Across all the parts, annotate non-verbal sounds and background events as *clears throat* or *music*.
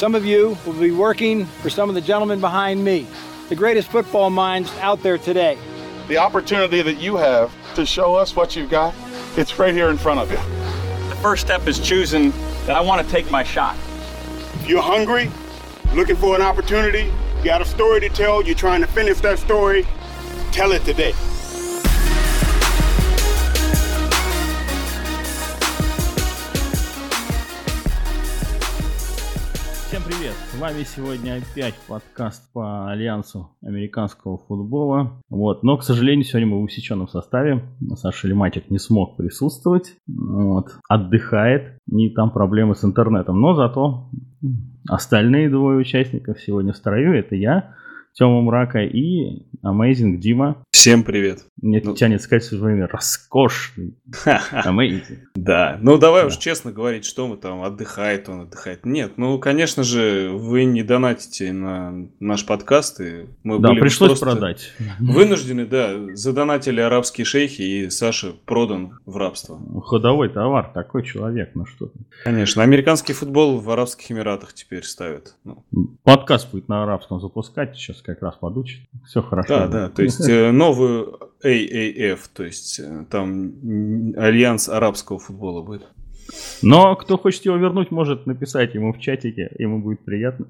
some of you will be working for some of the gentlemen behind me, the greatest football minds out there today. The opportunity that you have to show us what you've got, it's right here in front of you. The first step is choosing that I want to take my shot. If you're hungry, looking for an opportunity, you got a story to tell, you're trying to finish that story, tell it today. Вами сегодня опять подкаст по Альянсу американского футбола. Вот. Но, к сожалению, сегодня мы в усеченном составе. Саша Лиматик не смог присутствовать. Вот. Отдыхает. И там проблемы с интернетом. Но зато остальные двое участников сегодня в строю. Это я, Тёма Мрака и Amazing Дима. Всем привет. Мне Ну- тянет сказать все время роскошный. Amazing. Да, ну давай Да. уж честно говорить, что мы там, отдыхает он, отдыхает. Нет, ну, конечно же, вы не донатите на наш подкаст, и мы Да, были пришлось просто продать. Вынуждены, да, задонатили арабские шейхи, и Саша продан в рабство. Ходовой товар, такой человек, ну что ты. Конечно, американский футбол в Арабских Эмиратах теперь ставят. Ну, Подкаст будет на арабском запускать, сейчас как раз подучит. Все хорошо. да, да, то есть э, *laughs* новую AAF, то есть э, там Альянс арабского футбола будет. Но кто хочет его вернуть, может написать ему в чатике, ему будет приятно.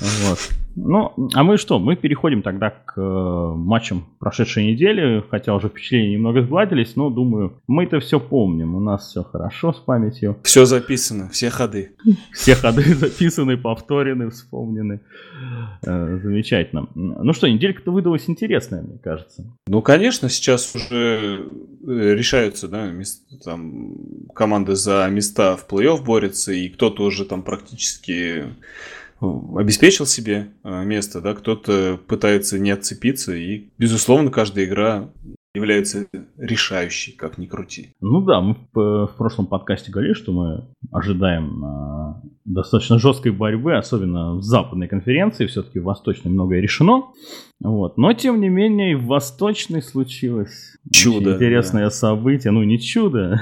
Вот. Ну, а мы что? Мы переходим тогда к э, матчам прошедшей недели, хотя уже впечатления немного сгладились, но думаю, мы-то все помним, у нас все хорошо с памятью. Все записано, все ходы. Все ходы *laughs* записаны, повторены, вспомнены. Э, замечательно. Ну что, неделька-то выдалась интересная, мне кажется. Ну, конечно, сейчас уже э, решаются, да, мес- там команды за места в плей-офф борются, и кто-то уже там практически обеспечил себе э, место, да, кто-то пытается не отцепиться, и, безусловно, каждая игра является решающей, как ни крути. Ну да, мы в, в прошлом подкасте говорили, что мы ожидаем достаточно жесткой борьбы, особенно в западной конференции, все-таки в восточной многое решено. Вот. Но, тем не менее, в восточной случилось Чудо, интересное событие. Ну, не чудо,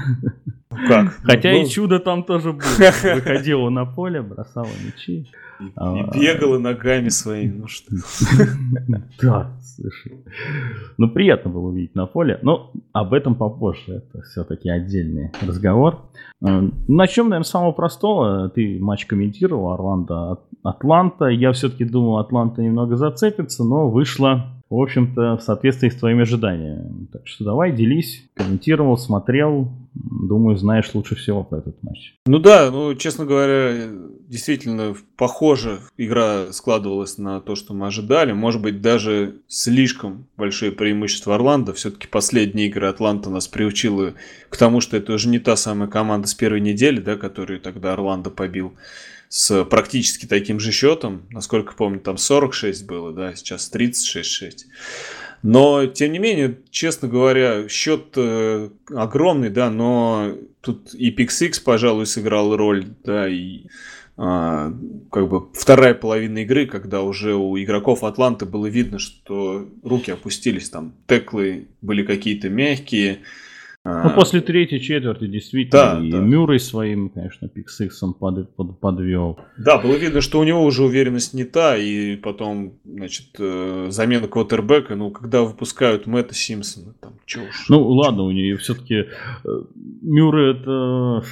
Как? хотя Ну, и чудо там тоже было. *laughs* Выходила на поле, бросала мячи. А. И бегала ногами своими, ну что. *laughs* Да, слушай. Ну, приятно было увидеть на поле, но об этом попозже. Это все-таки отдельный разговор. Э, Начнем, наверное, с самого простого. Ты матч комментировал, Орландо, Атланта. Я все-таки думал, Атланта немного зацепится, но вышло, в общем-то, в соответствии с твоими ожиданиями. Так что давай, делись. Комментировал, смотрел. Думаю, знаешь лучше всего про этот матч. Ну да, ну, честно говоря, действительно, похоже, игра складывалась на то, что мы ожидали. Может быть, даже слишком большое преимущество Орландо. Все-таки последняя игра Атланта нас приучила к тому, что это уже не та самая команда с первой недели, да, которую тогда Орландо побил с практически таким же счетом. Насколько помню, там 46 было, да, сейчас 36-6. Но, тем не менее, честно говоря, счет э, огромный, да, но тут и PixX, пожалуй, сыграл роль, да, и а, как бы вторая половина игры, когда уже у игроков Атланты было видно, что руки опустились, там теклы были какие-то мягкие. А, Ну, после третьей четверти действительно Да, и да. Мюррей своим, конечно, пиксиксом под, под- подвел. Да, было видно, что у него уже уверенность не та, и потом, значит, э, замена квотербека, ну, когда выпускают Мэтта Симпсона, там, чё уж. Ну, ладно, у нее все-таки Мюррей это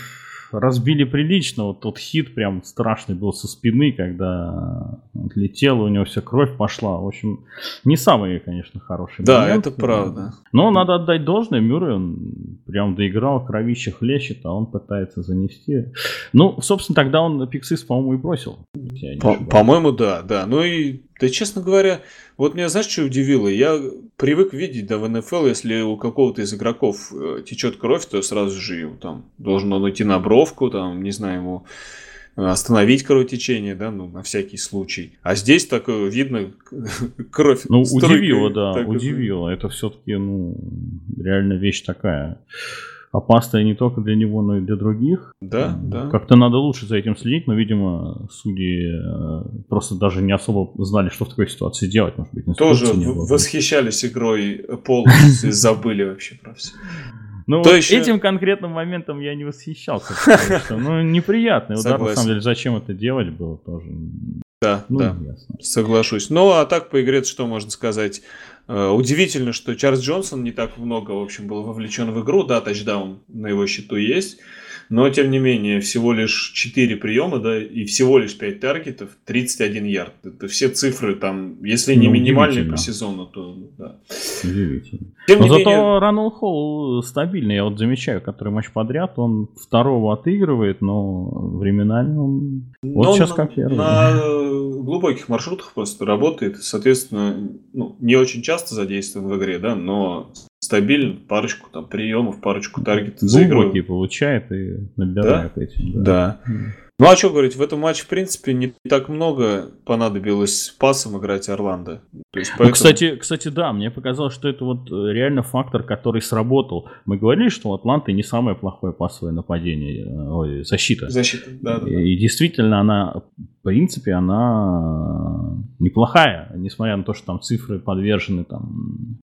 разбили прилично. Вот тот хит прям страшный был со спины, когда отлетел, у него вся кровь пошла. В общем, не самый, конечно, хороший Да, момент. это правда. Но надо отдать должное, Мюррей, он прям доиграл, кровище хлещет, а он пытается занести. Ну, собственно, тогда он Пиксис, по-моему, и бросил. По-. По-моему, да, да. Ну и, да, честно говоря, вот меня, знаешь, что удивило? Я привык видеть, да, в НФЛ, если у какого-то из игроков э, течет кровь, то сразу же его там должен он идти на бровку, там, не знаю, ему остановить кровотечение, да, ну, на всякий случай. А здесь такое видно *laughs* кровь. Ну, струйкой удивило, да, так удивило. Это все-таки, ну, реально вещь такая опасная не только для него, но и для других. Да, М, да. Как-то надо лучше за этим следить, но, видимо, судьи э, просто даже не особо знали, что в такой ситуации делать. Может быть, Тоже не было. восхищались игрой *laughs* полностью, забыли вообще про все. Ну, То вот еще- этим конкретным моментом я не восхищался. что, Ну, неприятный удар, на самом деле. Зачем это делать было тоже? Да, Ну, да. ясно. Соглашусь. Ну, а так по игре что можно сказать? Э, Удивительно, что Чарльз Джонсон не так много, в общем, был вовлечен в игру. Да, тачдаун на его счету есть. Но, тем не менее, всего лишь 4 приема, да, и всего лишь 5 таргетов, 31 ярд. Это все цифры там, если не Ну, минимальные по сезону, то да. Удивительно. Тем Но не зато менее, Раннелл Холл стабильный. Я вот замечаю, который матч подряд, он второго отыгрывает, но временами он... Вот но сейчас на- как первый. На э, глубоких маршрутах просто работает. Соответственно, ну, не очень часто задействован в игре, да, но стабильно, парочку там приемов, парочку таргетов заигрывает. Глубокий получает и набирает этим. Да. М. Ну а что говорить, в этом матче, в принципе, не так много понадобилось пасом играть Орландо. Ну, поэтому- кстати, кстати, да, мне показалось, что это вот э, реально фактор, который сработал. Мы говорили, что у Атланты не самое плохое пасовое нападение, э, ой, защита. Защита, да, да, да. И действительно, она, в принципе, она неплохая, несмотря на то, что там цифры подвержены там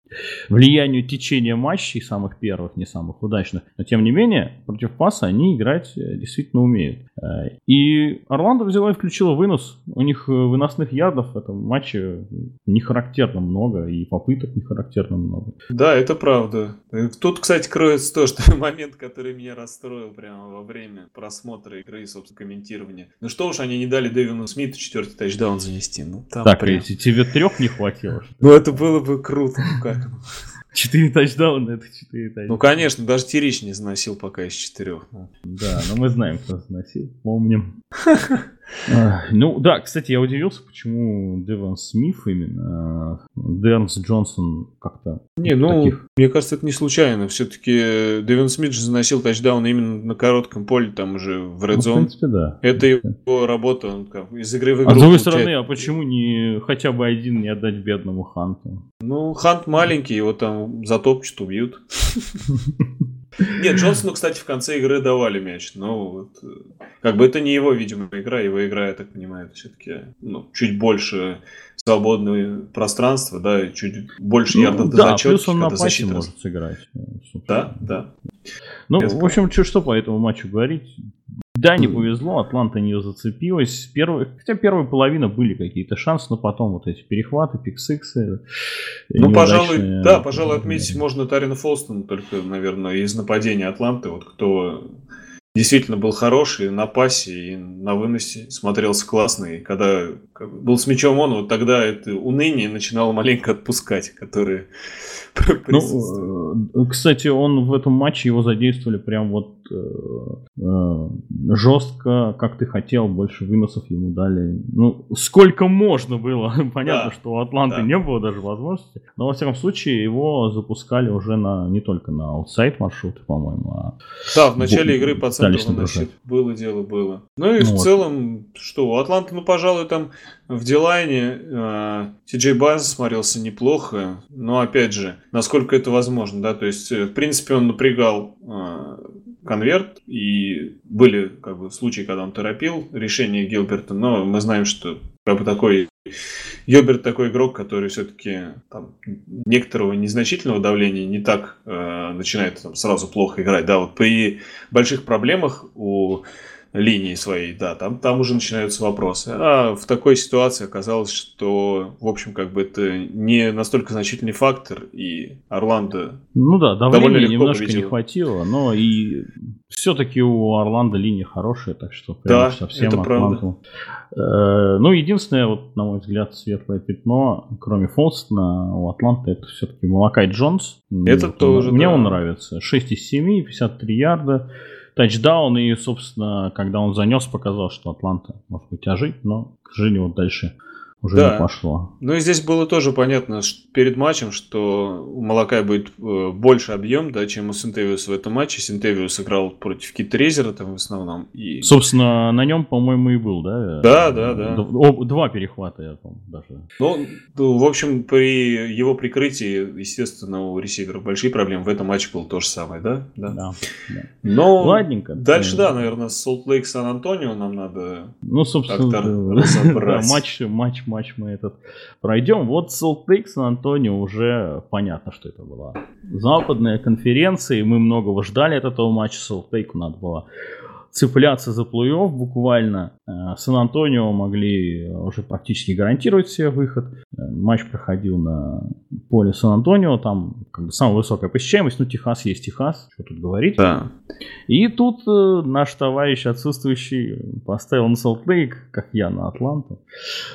влиянию течения матчей самых первых, не самых удачных. Но тем не менее, против паса они играть э, действительно умеют. И Орландо взяла и включила вынос. У них э, выносных ярдов в этом матче не характерно много, и попыток не характерно много. Да, это правда. Э, Тут, кстати, кроется то, что *laughs* момент, который меня расстроил прямо во время просмотра игры и, собственно, комментирования. Ну что уж они не дали Дэвину Смиту четвертый тачдаун занести. Ну, там так, прям- тебе трех не хватило? Ну это было бы круто. Ну как? Четыре тачдауна, это четыре тачдауна. Ну конечно, даже Терич не заносил пока из четырех. Ну, Да, но мы знаем, кто заносил, помним. *laughs* Ну да, кстати, я удивился, почему Деван Смит именно. а, Дернс Джонсон как-то Не, ну, таких. мне кажется, это не случайно. Все-таки Дэвин Смит же заносил тачдаун именно на коротком поле, там уже в Ну, Red в Zone. принципе, да. Это его работа, он как из игры в игру. А с другой получает. стороны, а почему не хотя бы один не отдать бедному Ханту? Ну, Хант маленький, его там затопчут, убьют. *laughs* Нет, Джонсону, кстати, в конце игры давали мяч, но вот, э, как бы это не его, видимо, игра, его игра, я так понимаю, все-таки ну, чуть больше свободного пространства, да, и чуть больше ярдов до Ну, да, зачетки, плюс он на пасе может сыграть. э, собственно. Да, да. Ну, Без в общем, что, что по этому матчу говорить? Да, не повезло, Атланта не зацепилась. Первый, хотя первая половина были какие-то шансы, но потом вот эти перехваты, пиксиксы. Ну, пожалуй, да, пожалуй, отметить можно Тарина Фолстона только, наверное, из нападения Атланты, вот кто действительно был хороший на пасе и на выносе, смотрелся классно, и когда был с мячом он, вот тогда это уныние начинало маленько отпускать, *laughs* присутствует. Ну, э, кстати, он в этом матче его задействовали прям вот э, э, жестко, как ты хотел, больше выносов ему дали. Ну, сколько можно было. *laughs* Понятно, Да, что у Атланты да. не было даже возможности. Но, во всяком случае, его запускали уже на не только на аутсайд маршруты, по-моему, а Да, в начале игры по центру. Было дело, было. Ну и Ну в вот. целом, что, у Атланты, ну, пожалуй, там в Дилайне э, Ти-Джей Барнс смотрелся неплохо, но, опять же, насколько это возможно, да, то есть, э, в принципе, он напрягал э, конверт, и были, как бы, случаи, когда он торопил решение Гилберта, но мы знаем, что, как бы, такой Гилберт такой игрок, который все-таки там, некоторого незначительного давления не так э, начинает там, сразу плохо играть. Да, вот при больших проблемах у линии своей, да, там, там уже начинаются вопросы. А в такой ситуации оказалось, что, в общем, как бы это не настолько значительный фактор, и Орландо Ну да, Довольно легко немножко не победил. хватило, но и все-таки у Орландо линия хорошая, так что прям Да, совсем это. Атланту. Э, Ну, единственное, вот, на мой взгляд, светлое пятно, кроме Фолстона, у Атланты это все-таки Малакай Джонс. Это вот тоже, Мне да. он нравится. 6 из 7, 53 ярда, тачдаун, и, собственно, когда он занес, показал, что Атланта может быть ожить, но, сожалению, вот дальше уже Да. не пошло. Ну и здесь было тоже понятно ш- перед матчем, что у Малакая будет э, больше объем, да, чем у Синтевиуса в этом матче. Синтевиус играл против Китрезера там в основном. И... Собственно, на нем, по-моему, и был, да? Да, да, да. Два перехвата, я помню, даже. Ну, ну, в общем, при его прикрытии, естественно, у ресиверов большие проблемы. В этом матче было то же самое, да? Да. Да, да. Но Ладненько. дальше, да, наверное, Солт Лейк Сан-Антонио нам надо... Ну, собственно, как-то да. разобрать. *laughs* Матч, матч матч мы этот пройдем. Вот Salt Lake Сан-Антонио уже понятно, что это была западная конференция, и мы многого ждали от этого матча. Salt Lake надо было цепляться за плей-офф буквально. Э, Сан-Антонио могли уже практически гарантировать себе выход. Э, матч проходил на поле Сан-Антонио, там как бы самая высокая посещаемость, ну Техас есть Техас, что тут говорить. Да. И тут э, наш товарищ отсутствующий поставил на Солт-Лейк, как я на Атланту.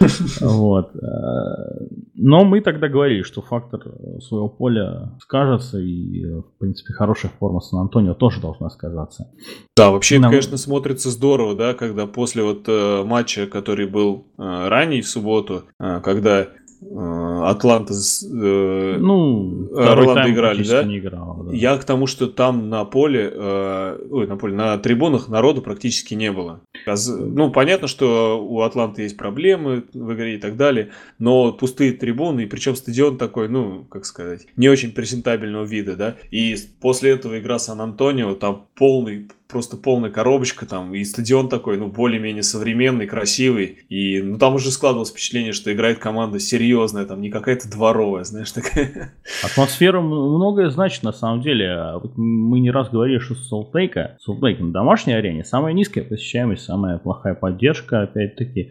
*laughs* Вот. Э, но мы тогда говорили, что фактор своего поля скажется, и, э, в принципе, хорошая форма Сан-Антонио тоже должна сказаться. Да, вообще, Нам- конечно, смотрится здорово, да, когда после вот э, матча, который был э, ранее в субботу, э, когда э, Атланта с- э, Ну, Орландо играли, да? не играл. да. Я к тому, что там на поле, э, ой, на поле, на трибунах народу практически не было. Ну, понятно, что у Атланты есть проблемы в игре и так далее, но пустые трибуны, и причем стадион такой, ну, как сказать, не очень презентабельного вида, да, и после этого игра Сан-Антонио, там полный, просто полная коробочка там, и стадион такой, ну, более-менее современный, красивый, и, ну, там уже складывалось впечатление, что играет команда серьезная, там, не какая-то дворовая, знаешь, такая. Атмосфера многое значит на самом деле. А Мы не раз говорили, что Солтейка, Солтейк на домашней арене самая низкая посещаемость, самая плохая поддержка, опять-таки.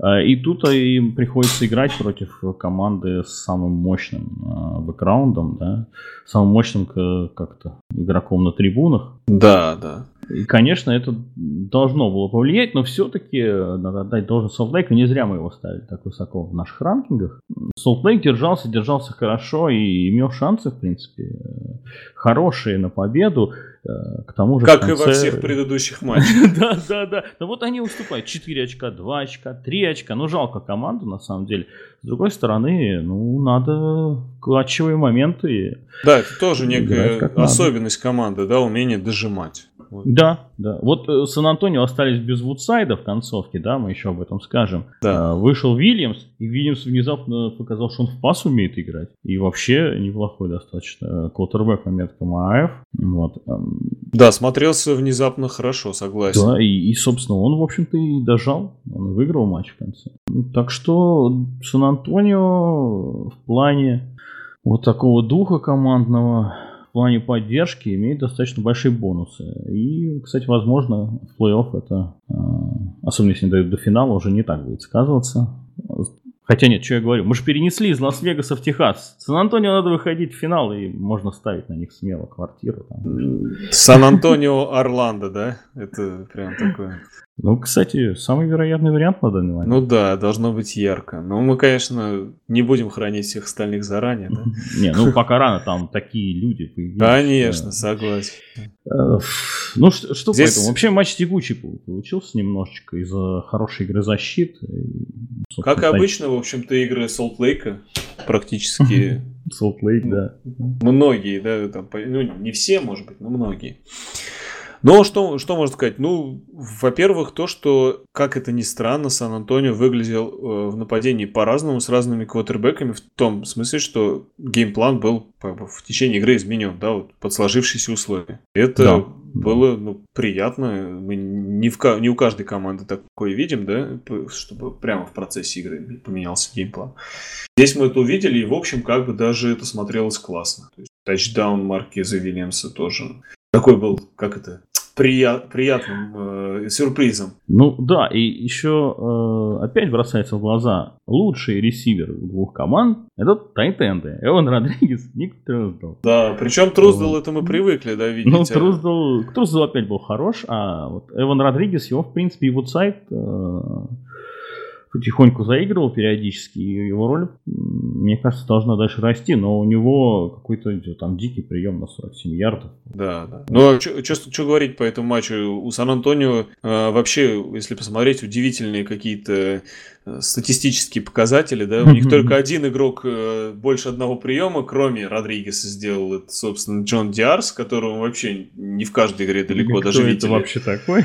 А, И тут а, им приходится играть против команды с самым мощным бэкграундом, да, самым мощным как-то игроком на трибунах. Да, да. И, конечно, это должно было повлиять, но все-таки надо отдать должность Солтлейку. Не зря мы его ставили так высоко в наших ранкингах. Солтлейк держался, держался хорошо и имел шансы, в принципе, э, хорошие на победу. Э, К тому же Как и во конце- всех предыдущих матчах. *laughs* да, да, да. Но вот они уступают. 4 очка, 2 очка, 3 очка. Ну, жалко команду, на самом деле. С другой стороны, ну, надо клатчевые моменты. Да, это тоже некая особенность команды, да, умение дожимать. Да, да. Вот э, Сан-Антонио остались без Вудсайда в концовке, да, мы еще об этом скажем. Да. А, Вышел Вильямс, и Вильямс внезапно показал, что он в пас умеет играть. И вообще неплохой достаточно квотербек по меткам АФ. Вот. эм, Да, смотрелся внезапно хорошо, согласен. Да, и, и, собственно, он, в общем-то, и дожал. Он выиграл матч в конце. Ну, Так что Сан-Антонио в плане вот такого духа командного, в плане поддержки имеет достаточно большие бонусы. И, кстати, возможно, в плей-офф это, э, особенно если не дойдут до финала, уже не так будет сказываться. Хотя нет, что я говорю, мы же перенесли из Лас-Вегаса в Техас. Сан-Антонио надо выходить в финал, и можно ставить на них смело квартиру. Сан-Антонио Орландо, да? Это прям такое. Ну, кстати, самый вероятный вариант на данный момент. Ну да, должно быть ярко. Но мы, конечно, не будем хранить всех остальных заранее, да? *laughs* Не, ну пока рано, там такие люди появились. Конечно, согласен. Э, Ну что, поэтому? Вообще матч тягучий пол- получился немножечко из-за хорошей игры защиты. Как обычно, в общем-то, игры Солт-Лейка практически *laughs* Salt Lake, да. многие, да, там, ну, не все, может быть, но многие. Но что, что можно сказать? Ну, во-первых, то, что, как это ни странно, Сан-Антонио выглядел э, в нападении по-разному, с разными квотербеками, в том смысле, что game plan был как бы, в течение игры изменен, да, вот, под сложившиеся условия. Это Да. было ну, приятно. Мы не, в, не у каждой команды такое видим, да, чтобы прямо в процессе игры поменялся game plan. Здесь мы это увидели, и, в общем, как бы даже это смотрелось классно. То есть, тачдаун Маркиза Вильямса тоже. Такой был, как это, прия- приятным э, сюрпризом. Ну да, и еще э, опять бросается в глаза лучший ресивер двух команд это тайтенды. Эван Родригес, Ник Трюздал. Да, причем Труздал это мы привыкли, да, видеть. Ну, а- Труздал, Труздал опять был хорош, а вот Эван Родригес, его, в принципе, и Вудсайд э, потихоньку заигрывал периодически, и его роль, мне кажется, должна дальше расти, но у него какой-то там дикий прием на 47 ярдов. Да, да. Ну, что говорить по этому матчу? У Сан-Антонио э, вообще, если посмотреть, удивительные какие-то статистические показатели, да, у них только один игрок э, больше одного приема, кроме Родригеса сделал это, собственно, Джон Диарс, которого вообще не в каждой игре далеко Кто даже это видели. вообще такой?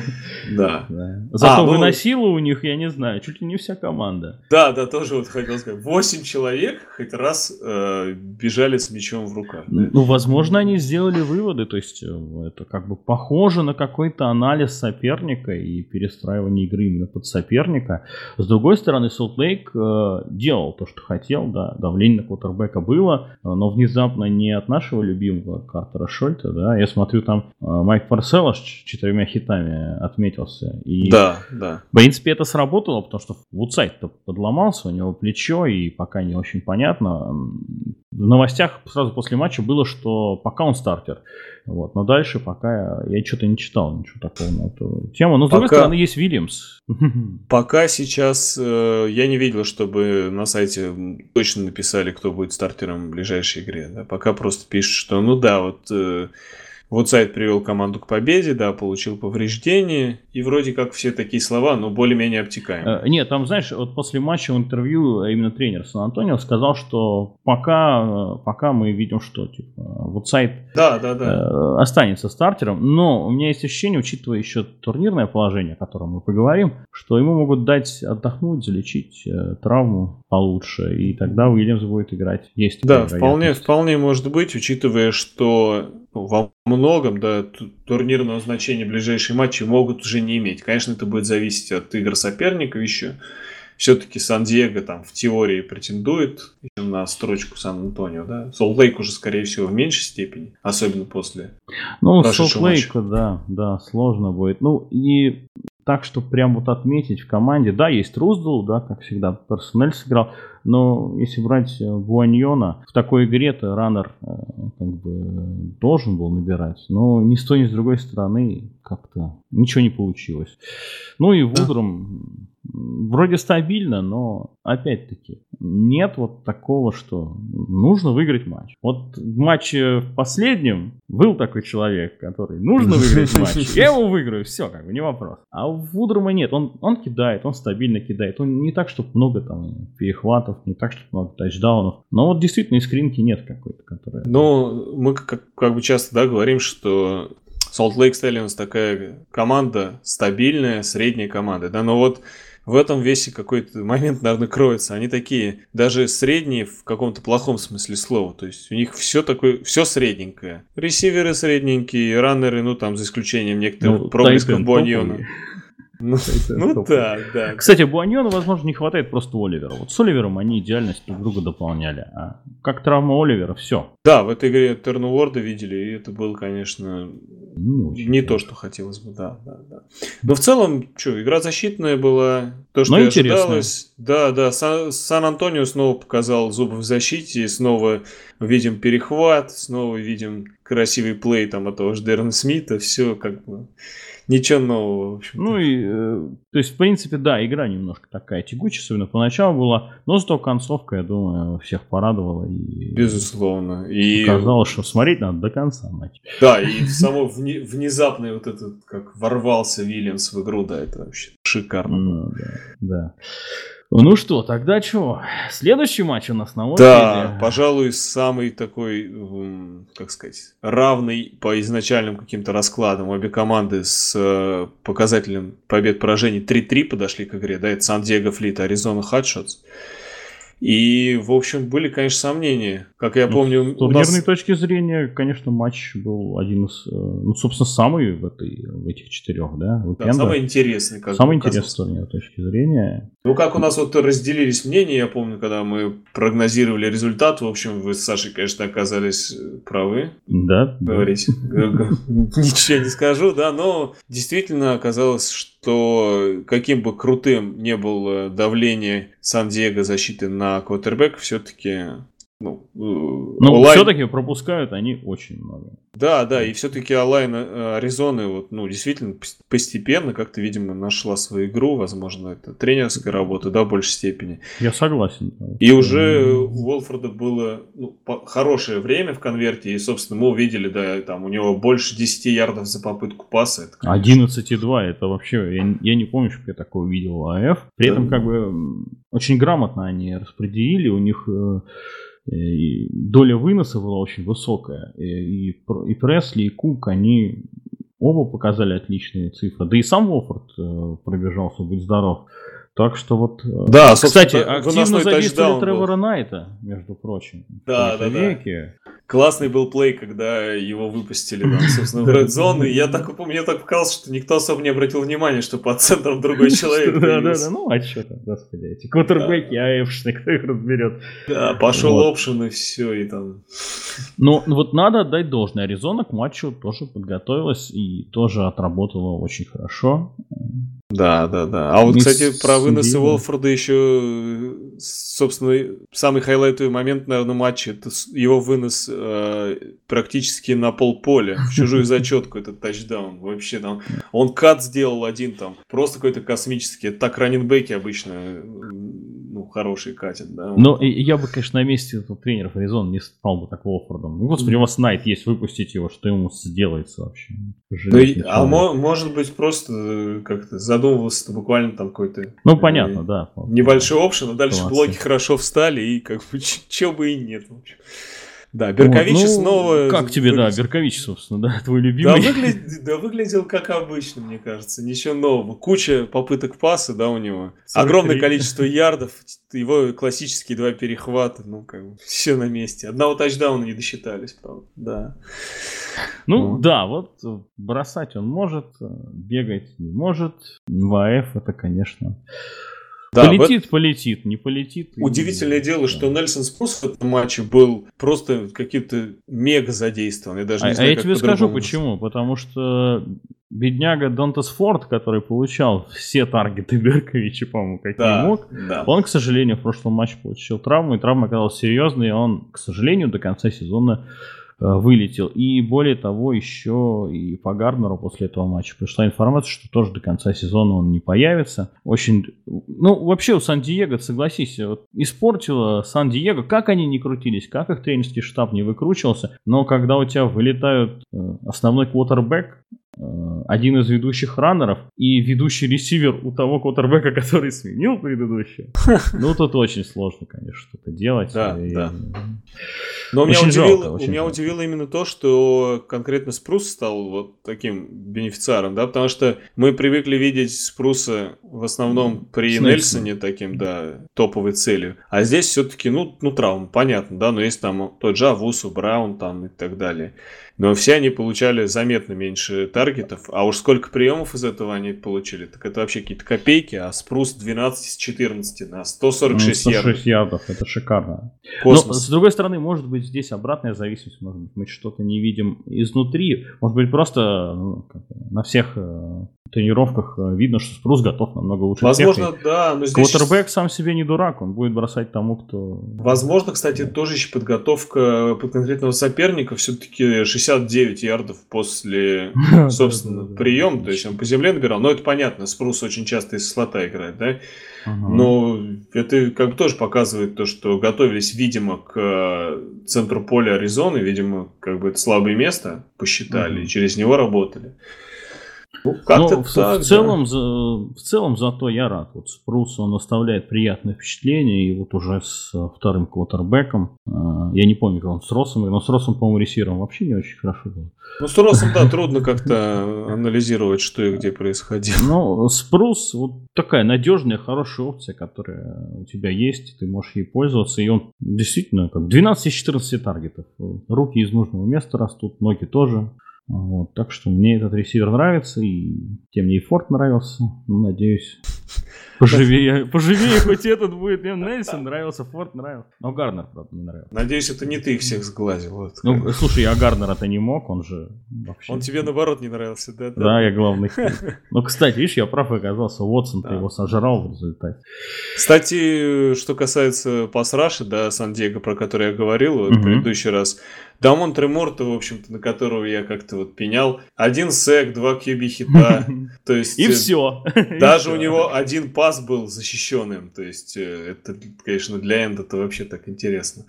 Да. Зато А, ну- выносила у них, я не знаю, чуть ли не вся команда. Да, да, тоже вот хотел сказать. Восемь человек хоть раз э, бежали с мячом в руках. да. Ну, возможно, они сделали выводы, то есть э, это как бы похоже на какой-то анализ соперника и перестраивание игры именно под соперника. С другой стороны, стороны, Солт Лейк э, делал то, что хотел, да, давление на квотербека было, э, но внезапно не от нашего любимого Картера Шольта, да, я смотрю, там э, Майк Парселла с четырьмя хитами отметился. И, да, да. В принципе, это сработало, потому что Вудсайд-то подломался, у него плечо, и пока не очень понятно. В новостях сразу после матча было, что пока он стартер. Вот. Но дальше пока я, я что-то не читал ничего такого на эту тему. Но с пока... другой стороны есть Вильямс. *laughs* Пока сейчас э, я не видел, чтобы на сайте точно написали, кто будет стартером в ближайшей игре. Да? Пока просто пишут, что ну да, вот э, вот сайт привел команду к победе, да, получил повреждение, и вроде как все такие слова, но более-менее обтекаемые. Э, нет, там, знаешь, вот после матча в интервью а именно тренер Сан-Антонио сказал, что пока, э, пока мы видим, что типа, вот сайт да, да, да. Э, останется стартером, но у меня есть ощущение, учитывая еще турнирное положение, о котором мы поговорим, что ему могут дать отдохнуть, залечить травму получше, и тогда Уильямс будет играть. Есть да, вполне, вполне может быть, учитывая, что во многом, да, турнирного значения ближайшие матчи могут уже не иметь. Конечно, это будет зависеть от игр соперников еще. Все-таки Сан-Диего там в теории претендует на строчку Сан-Антонио, да. Солт-Лейк уже, скорее всего, в меньшей степени, особенно после Ну, Солт-Лейк, да, да, сложно будет. Ну, и так, что прям вот отметить в команде, да, есть Руздл, да, как всегда, персонель сыграл, но если брать Буаньона, э, в такой игре-то раннер э, как бы должен был набирать, но ни с той, ни с другой стороны как-то ничего не получилось. Ну и Вудром вроде стабильно, но опять-таки нет вот такого, что нужно выиграть матч. Вот в матче в последнем был такой человек, который нужно выиграть матч, я его выиграю, все, как бы не вопрос. А у Вудрома нет, он, он кидает, он стабильно кидает, он не так, чтобы много там перехватов, не так, чтобы много тачдаунов, но вот действительно искринки нет какой-то, которая... Ну, мы как, как бы часто, да, говорим, что Salt Lake Stallions такая команда стабильная, средняя команда, да, но вот в этом весе какой-то момент, наверное, кроется. Они такие, даже средние в каком-то плохом смысле слова. То есть у них все такое, все средненькое. Ресиверы средненькие, раннеры, ну там за исключением некоторых ну, проблесков Буаньона. Ну, *laughs* ну да, да. Кстати, Буаньону, возможно, не хватает просто Оливера. Вот с Оливером они идеально друг друга дополняли. А как травма Оливера, все. Да, в этой игре Терну Уорда видели, и это было, конечно, не, не то, что хотелось бы, да, да, да. Но в целом, что, игра защитная была, то, что Но ожидалось. Да, да, Сан-Антонио снова показал зубы в защите, снова видим перехват, снова видим красивый плей там от того же Дерна Смита, все как бы ничего нового, в общем. Ну и, э, то есть, в принципе, да, игра немножко такая тягучая, особенно поначалу была, но зато концовка, я думаю, всех порадовала. И Безусловно. И казалось, что смотреть надо до конца матч. Да, и само вне, внезапный вот этот, как ворвался Вильямс в игру, да, это вообще шикарно. Ну, да, да. Ну что, тогда что? Следующий матч у нас на очереди. Да, пожалуй, самый такой, как сказать, равный по изначальным каким-то раскладам. Обе команды с э, показателем побед-поражений 3-3 подошли к игре. Да, это Сан-Диего Флит, Аризона Хатшотс. И, в общем, были, конечно, сомнения. Как я ну, помню... С турнирной нас... точки зрения, конечно, матч был один из, э, ну, собственно, самый в, этой, в этих четырех, да? да самый интересный. Как самый интересный с турнирной точки зрения. Ну, как у нас вот разделились мнения, я помню, когда мы прогнозировали результат, в общем, вы с Сашей, конечно, оказались э, правы. Да. Говорить. Ничего не скажу, да, но действительно оказалось, что каким бы крутым не было давление Сан-Диего защиты на квотербек, все-таки ну, э, ну онлайн... все-таки пропускают они очень много. Да, да, и все-таки онлайн Аризоны вот, ну, действительно постепенно как-то, видимо, нашла свою игру, возможно, это тренерская работа, да, в большей степени. Я согласен. И уже у Уолфорда было ну, хорошее время в конверте, и, собственно, мы увидели, да, там у него больше 10 ярдов за попытку паса. Это, 11,2, это вообще, я, я не помню, что я такое увидел в АФ. При да. этом, как бы, очень грамотно они распределили, у них Э, и доля выноса была очень высокая. Э, и, и Пресли, и Кук, они оба показали отличные цифры. Да и сам Уофорд э, пробежался, быть здоров. Так что вот... Да, кстати, активно задействовали Тревора Найта, между прочим. Да, да, веке. да. Классный был плей, когда его выпустили, там, собственно, в Red Zone, и я так, мне так показалось, что никто особо не обратил внимания, что под центром другой *laughs* человек Да, да, да, ну а что там, господи, эти квотербеки, АФшные, кто их разберет. Да, пошел опшен и все, и там... Ну, вот надо отдать должное. Аризона к матчу тоже подготовилась и тоже отработала очень хорошо. Да, да, да. А вот, кстати, про выносы Уолфорда еще, собственно, самый хайлайтовый момент, наверное, матча, это его вынос э, практически на полполя, в чужую зачетку, этот тачдаун. Вообще там, он кат сделал один там, просто какой-то космический. Так раненбеки обычно, ну, хорошие катят, да. Ну, я бы, конечно, на месте тренеров Аризона не стал бы так Уолфордом. Ну, господи, у вас Найт есть, выпустить его, что ему сделается вообще? Ну, а может быть, просто э, как-то задумывался буквально там какой-то... Ну, понятно, э, да. Небольшой опшен, а дальше Классы. блоки хорошо встали, и как бы *laughs* чего бы и нет, в общем. Да, Беркович вот, ну, снова... Как тебе, да, Беркович, собственно, да, твой любимый. Да, выглядел, да, выглядел как обычно, мне кажется, ничего нового. Куча попыток паса, да, у него. 43. Огромное количество ярдов, его классические два перехвата, ну, как бы, все на месте. Одного тачдауна не досчитались, правда, да. Ну, вот. да, вот бросать он может, бегать не может. В АФ это, конечно... Да, полетит, вот полетит, не полетит. Удивительное и... дело, да. что Нельсон Спус в этом матче был просто каким-то мега задействован. Я даже не а, знаю, а я тебе скажу почему. Потому что бедняга Донтас Форд, который получал все таргеты *laughs* Берковича, по-моему, какие да, мог, да. он, к сожалению, в прошлом матче получил травму, и травма оказалась серьезной, и он, к сожалению, до конца сезона вылетел. И более того, еще и по Гарднеру после этого матча пришла информация, что тоже до конца сезона он не появится. Очень... Ну, вообще у Сан-Диего, согласись, вот, испортило Сан-Диего, как они не крутились, как их тренерский штаб не выкручивался, но когда у тебя вылетают э, основной квотербек, Э, один из ведущих раннеров и ведущий ресивер у того квотербека, *laughs* который сменил предыдущего. *laughs* Ну, тут очень сложно, конечно, что-то делать. Да, и... да. Но очень меня, удивило, жалко, меня жалко. удивило именно то, что конкретно Спрус стал вот таким бенефициаром, да, потому что мы привыкли видеть Спруса в основном при Нельсоне таким, да, топовой целью. А здесь все-таки, ну, ну, травма, понятно, да, но есть там тот же Авусу, Браун там и так далее. Но все они получали заметно меньше таргетов. А уж сколько приемов из этого они получили, так это вообще какие-то копейки, а Спрус 12 из 14 на 146 ну, 106 ярдов. ярдов. Это шикарно. Космос. Но, с другой стороны, может быть, здесь обратная зависимость. Может быть, мы что-то не видим изнутри. Может быть, просто ну, на всех э, тренировках э, видно, что Спрус готов намного лучше Возможно, всех. да. Но здесь... Квотербек сам себе не дурак, он будет бросать тому, кто... Возможно, кстати, тоже еще подготовка под конкретного соперника. Все-таки 69 ярдов после, *laughs* собственно, прием. То есть он по земле набирал. Но это понятно, Спрус очень часто из слота играет, да? Но это как бы тоже показывает то, что готовились, видимо, к э, центру поля Аризоны, видимо, как бы это слабое место посчитали, и через него работали. Ну, Но в, так, в, целом, да. за, в целом зато я рад. Вот Спрус, он оставляет приятное впечатление, и вот уже с э, вторым квотербеком, э, я не помню, как он с Росом, но с Росом, по-моему, ресивером вообще не очень хорошо было. Ну, с Росом, да, трудно как-то анализировать, что и где происходило. Ну, Спрус, вот такая надежная, хорошая опция, которая у тебя есть, ты можешь ей пользоваться, и он действительно как 12 из 14 таргетов. Руки из нужного места растут, ноги тоже. Вот, так что мне этот ресивер нравится, и тем мне и Форд нравился. Ну, надеюсь, поживее, поживее хоть этот будет. Мне Нельсон нравился, Форд нравился. Но Гарнер, правда, не нравился. Надеюсь, это не ты их всех сглазил. Вот. Ну, слушай, а Гарнера-то не мог, он же вообще... Он тебе, наоборот, не нравился, да? Да, да я главный. Ну, кстати, видишь, я прав оказался. Уотсон-то да. его сожрал в результате. Кстати, что касается пас-раша, да, Сан-Диего, про который я говорил вот, в предыдущий раз, Дамон Треморта, в общем-то, на которого я как-то вот пенял. Один сек, два кьюби хита. *laughs* То есть... И все. *laughs* Даже у него один пас был защищенным. То есть э, это, конечно, для Энда это вообще так интересно.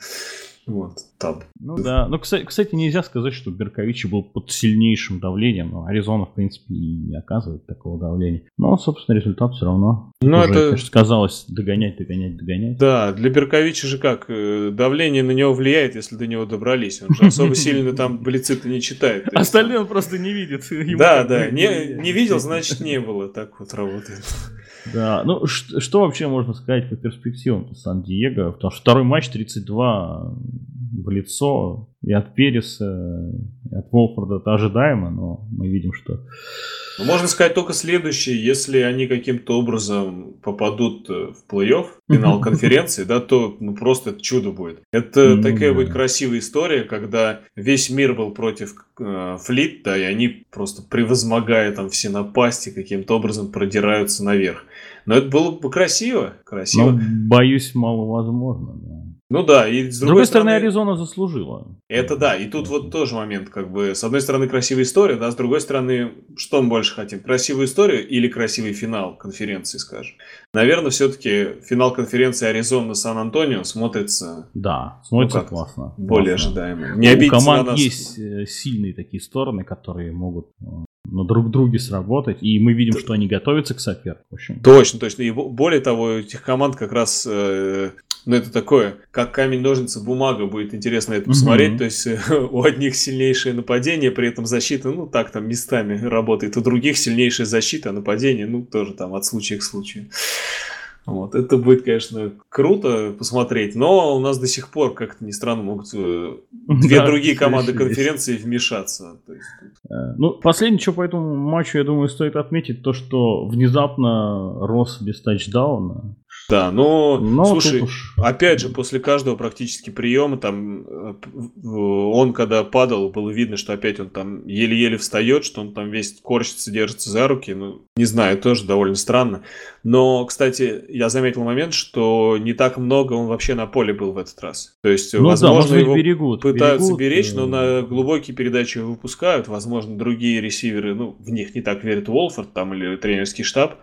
Вот, там. Ну да. Ну, кстати, кстати, нельзя сказать, что Берковичи был под сильнейшим давлением. Но Аризона, в принципе, и не оказывает такого давления. Но, собственно, результат все равно. Ну, уже, это... конечно, сказалось догонять, догонять, догонять. Да, для Берковича же как? Э, давление на него влияет, если до него добрались. Он же особо сильно там блицы-то не читает. Остальные он просто не видит. Да, да. Не видел, значит, не было. Так вот работает. Да, ну что вообще можно сказать по перспективам Сан-Диего? Потому что второй матч 32 в лицо. И от Переса, и от Волфорда это ожидаемо, но мы видим, что... Ну, можно сказать только следующее. Если они каким-то образом попадут э, в плей-офф, *laughs* финал конференции, да, то ну, просто это чудо будет. Это Ну, такая будет красивая история, когда весь мир был против э, Флит, да, и они просто превозмогая там все напасти, каким-то образом продираются наверх. Но это было бы красиво, красиво. Но, боюсь, маловозможно. Да. Ну да, и с С другой, другой стороны, Аризона заслужила. Это да, и тут вот тоже момент, как бы, с одной стороны, красивая история, да, с другой стороны, что мы больше хотим, красивую историю или красивый финал конференции, скажем. Наверное, все-таки финал конференции Аризона-Сан-Антонио смотрится Да, смотрится Ну классно. более классно. ожидаемо. Не У команд на нас. есть э, сильные такие стороны, которые могут э, на друг друге сработать, и мы видим, что они готовятся к сопернику. Общем, Точно, точно. И бо- более того, этих команд как раз, э, ну это такое, как камень, ножницы, бумага, будет интересно это посмотреть. Мгм. То есть э, у одних сильнейшее нападение, при этом защита, ну так там местами работает, у других сильнейшая защита, а нападение, ну тоже там от случая к случаю. Вот, это будет, конечно, круто посмотреть, но у нас до сих пор, как-то ни странно, могут э, две Да, другие команды конференции вмешаться. То есть тут- Э, Ну, последнее, что по этому матчу, я думаю, стоит отметить, то, что внезапно рос без тачдауна. Да, но, Но слушай, тут уж- Опять же, после каждого практически приема, там, э, он когда падал, было видно, что опять он там еле-еле встает, что он там весь корчится, держится за руки. Ну, не знаю, тоже довольно странно. Но, кстати, я заметил момент, что не так много он вообще на поле был в этот раз. То есть, Ну да, возможно, быть, его берегут. пытаются берегут, беречь, э, но на глубокие передачи его выпускают. Возможно, другие ресиверы, ну, в них не так верит Уолфорд там или тренерский штаб.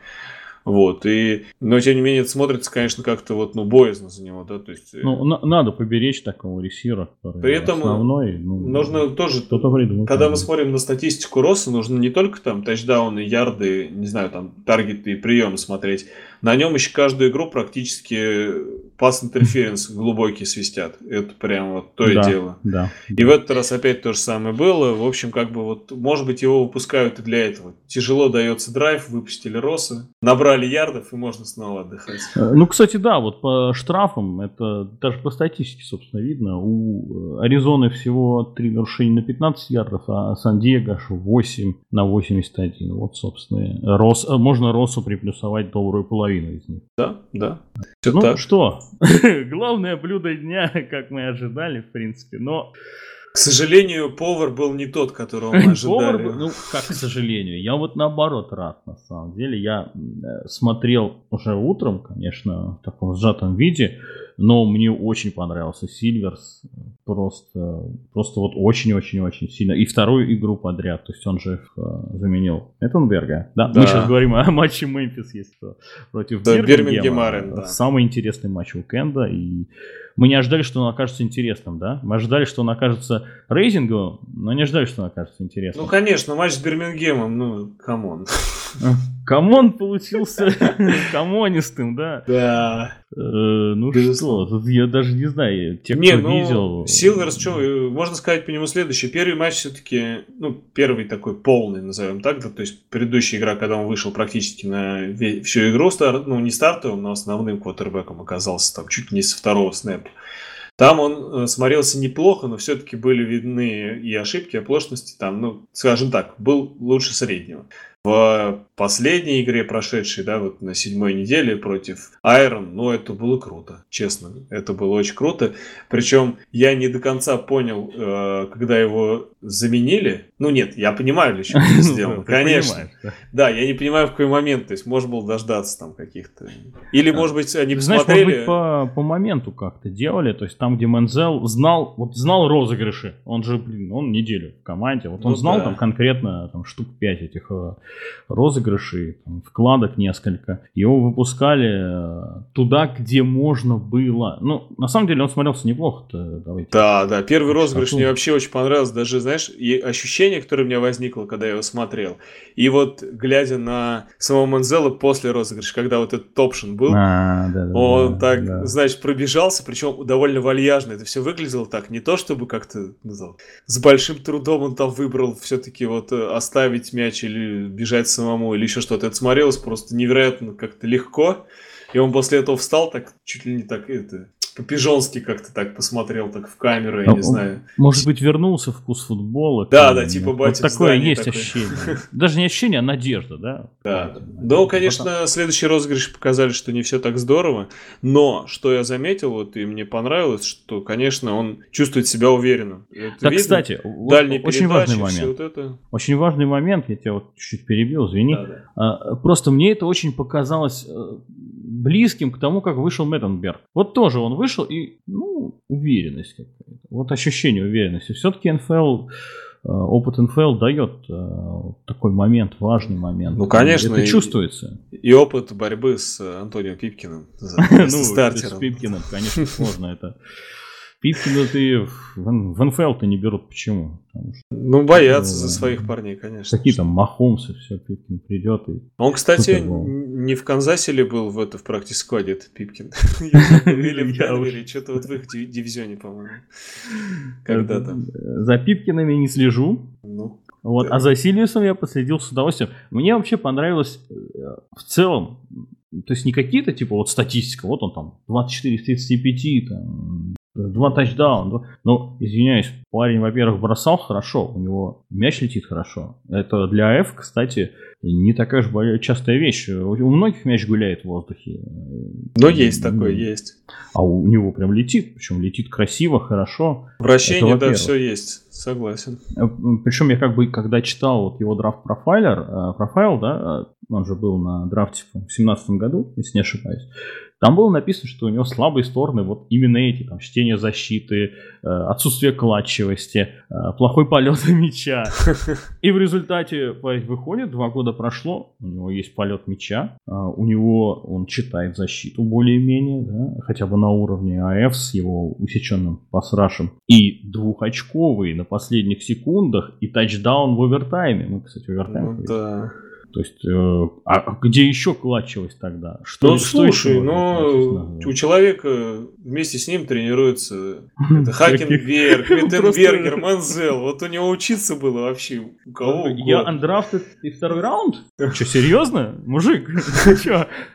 Вот, и, но тем не менее, это смотрится, конечно, как-то вот, ну, боязно за него, да, то есть... э, Ну, на- надо поберечь такого ресивера, который При этом, основной. Ну, нужно тоже, Что-то придумать. когда мы смотрим на статистику Росса, нужно не только там тачдауны, ярды, не знаю, там таргеты и приемы смотреть, на нем еще каждую игру практически пас интерференс глубокий свистят. Это прям вот то Да, и дело. Да. И в этот раз опять то же самое было. В общем, как бы вот, может быть, его выпускают и для этого. Тяжело дается драйв, выпустили Росса, набрали ярдов, и можно снова отдыхать. Э, Ну, кстати, да, вот по штрафам, это даже по статистике, собственно, видно. У э, Аризоны всего 3 нарушения на 15 ярдов, а Сан-Диего аж 8 на 81. Вот, собственно, Рос, э, можно Росу приплюсовать добрую половину из них. Да, да. Все Ну так. что, *laughs* главное блюдо дня, *laughs* как мы ожидали, в принципе, но К сожалению, повар был не тот, которого мы *laughs* Повар ожидали. был- ну, как к сожалению. Я вот наоборот рад, на самом деле. Я э, смотрел уже утром, конечно, в таком сжатом виде, но мне очень понравился Сильверс. Просто, просто вот очень-очень-очень сильно. И вторую игру подряд. То есть он же э, заменил Хакенберга. Да? Да. Мы сейчас говорим о матче Мемфис, если что, против Да, Бирмингема. Да. Самый интересный матч уикенда. И мы не ожидали, что он окажется интересным, да? Мы ожидали, что он окажется рейтинговым, но не ожидали, что он окажется интересным. Ну, конечно, матч с Бирмингемом, ну, come on. Come on получился *laughs* камонистым, да? Да. Э, ну что, я даже не знаю, те, кто ну, видел... Силверс, что, можно сказать по нему следующее. Первый матч все-таки, ну, первый такой полный, назовем так, да, то есть предыдущая игра, когда он вышел практически на всю игру, стар- ну, не стартовым, но основным квотербеком оказался там чуть не со второго снэпа. Там он э, смотрелся неплохо, но все-таки были видны и ошибки, и оплошности. Там, ну, скажем так, был лучше среднего. В последней игре, прошедшей, да, вот на седьмой неделе против Айрон, ну, это было круто, честно. Это было очень круто. Причем я не до конца понял, э, когда его заменили. Ну, нет, я понимаю, для чего это *laughs* сделано. Конечно. да. Я не понимаю, в какой момент. То есть, можно было дождаться там каких-то... Или, может быть, они Знаешь, посмотрели... может быть, по, моменту как-то делали, то есть там, где Мензел знал, вот знал розыгрыши, он же, блин, он неделю в команде, вот он Ну знал там конкретно там, штук 5 этих э, розыгрышей, там, вкладок несколько, его выпускали э, туда, где можно было. Ну, на самом деле он смотрелся неплохо-то, давайте. Да, да, первый розыгрыш мне вообще очень понравился. Даже, знаешь, и ощущение, которое у меня возникло, когда я его смотрел. И вот, глядя на самого Манзела после розыгрыша, когда вот этот опшн был, А, да, да, он да, так, да. значит, пробежался, причем довольно вальяжно. Это все выглядело так, не то чтобы как-то, не знаю, с большим трудом он там выбрал все-таки вот э, оставить мяч или бежать самому, или еще что-то. Это смотрелось просто невероятно как-то легко. И он после этого встал так, чуть ли не так, это, по-пижонски как-то так посмотрел, так в камеру, я Ну, не знаю. Может быть, вернулся вкус футбола. Да, да, типа вот батя в такое есть такой. ощущение. *laughs* Даже не ощущение, а надежда, да? Да. Ну, конечно, следующие розыгрыши показали, что не все так здорово. Но, что я заметил, вот и мне понравилось, что, конечно, он чувствует себя уверенно. Это Так, видно. кстати, вот дальние очень передачи, важный момент. вот это. Очень важный момент, я тебя вот чуть-чуть перебил, извини. Да, да. А, Просто мне это очень показалось э, близким к тому, как вышел Мэттенберг. Вот тоже он вышел и, ну, уверенность какая-то. Вот ощущение уверенности. Все-таки НФЛ, э, опыт НФЛ дает э, такой момент, важный момент. Ну, конечно, Это и- чувствуется. И опыт борьбы с Антонио Пипкиным за *laughs* Ну, с. Пипкиным, конечно, *laughs* сложно это. Ты в, в НФЛ-то не берут. Почему? Что Ну, боятся за Ну, своих парней, конечно. какие там Махомсы, все, Пипкин придет и Он, кстати, не в Канзасе ли был в, это, в практик-складе, этот Пипкин? *laughs* Или *laughs* что-то вот в их ди- дивизионе, по-моему. *laughs* Когда-то. Э, За Пипкиными не слежу. Ну, Вот, Да. а за Сильвисом я последил с удовольствием. Мне вообще понравилось э, в целом, то есть не какие-то типа вот статистика, вот он там 24 из 35, там, два тачдауна, но, извиняюсь, парень, во-первых, бросал хорошо, у него мяч летит хорошо. Это для F, кстати, не такая бо- частая вещь. У многих мяч гуляет в воздухе. Но есть такое, есть. А у него прям летит, причем летит красиво, хорошо. Вращение, да, все есть. Согласен. Причем я как бы, когда читал вот его драфт профайлер, э, профайл, да, э, он же был на драфте в 2017 году, если не ошибаюсь, там было написано, что у него слабые стороны вот именно эти, там, чтение защиты, э, отсутствие клатчевости, э, плохой полет *laughs* мяча. И в результате выходит, два года прошло, у него есть полет мяча, э, у него он читает защиту более-менее, да, хотя бы на уровне АФ с его усеченным пасрашем, и двухочковый на последних секундах, и тачдаун в овертайме. Мы, кстати, овертайм. Ну, да. То есть, э, а где еще клатчевость тогда? Что, Ну, что слушай, ну, клатчевость у человека вместе с ним тренируется *laughs* это Хакенберг, Виттенбергер, *laughs* Манзел. Вот у него учиться было вообще у кого Я андрафтед и второй раунд? Че, серьезно? Мужик? *laughs*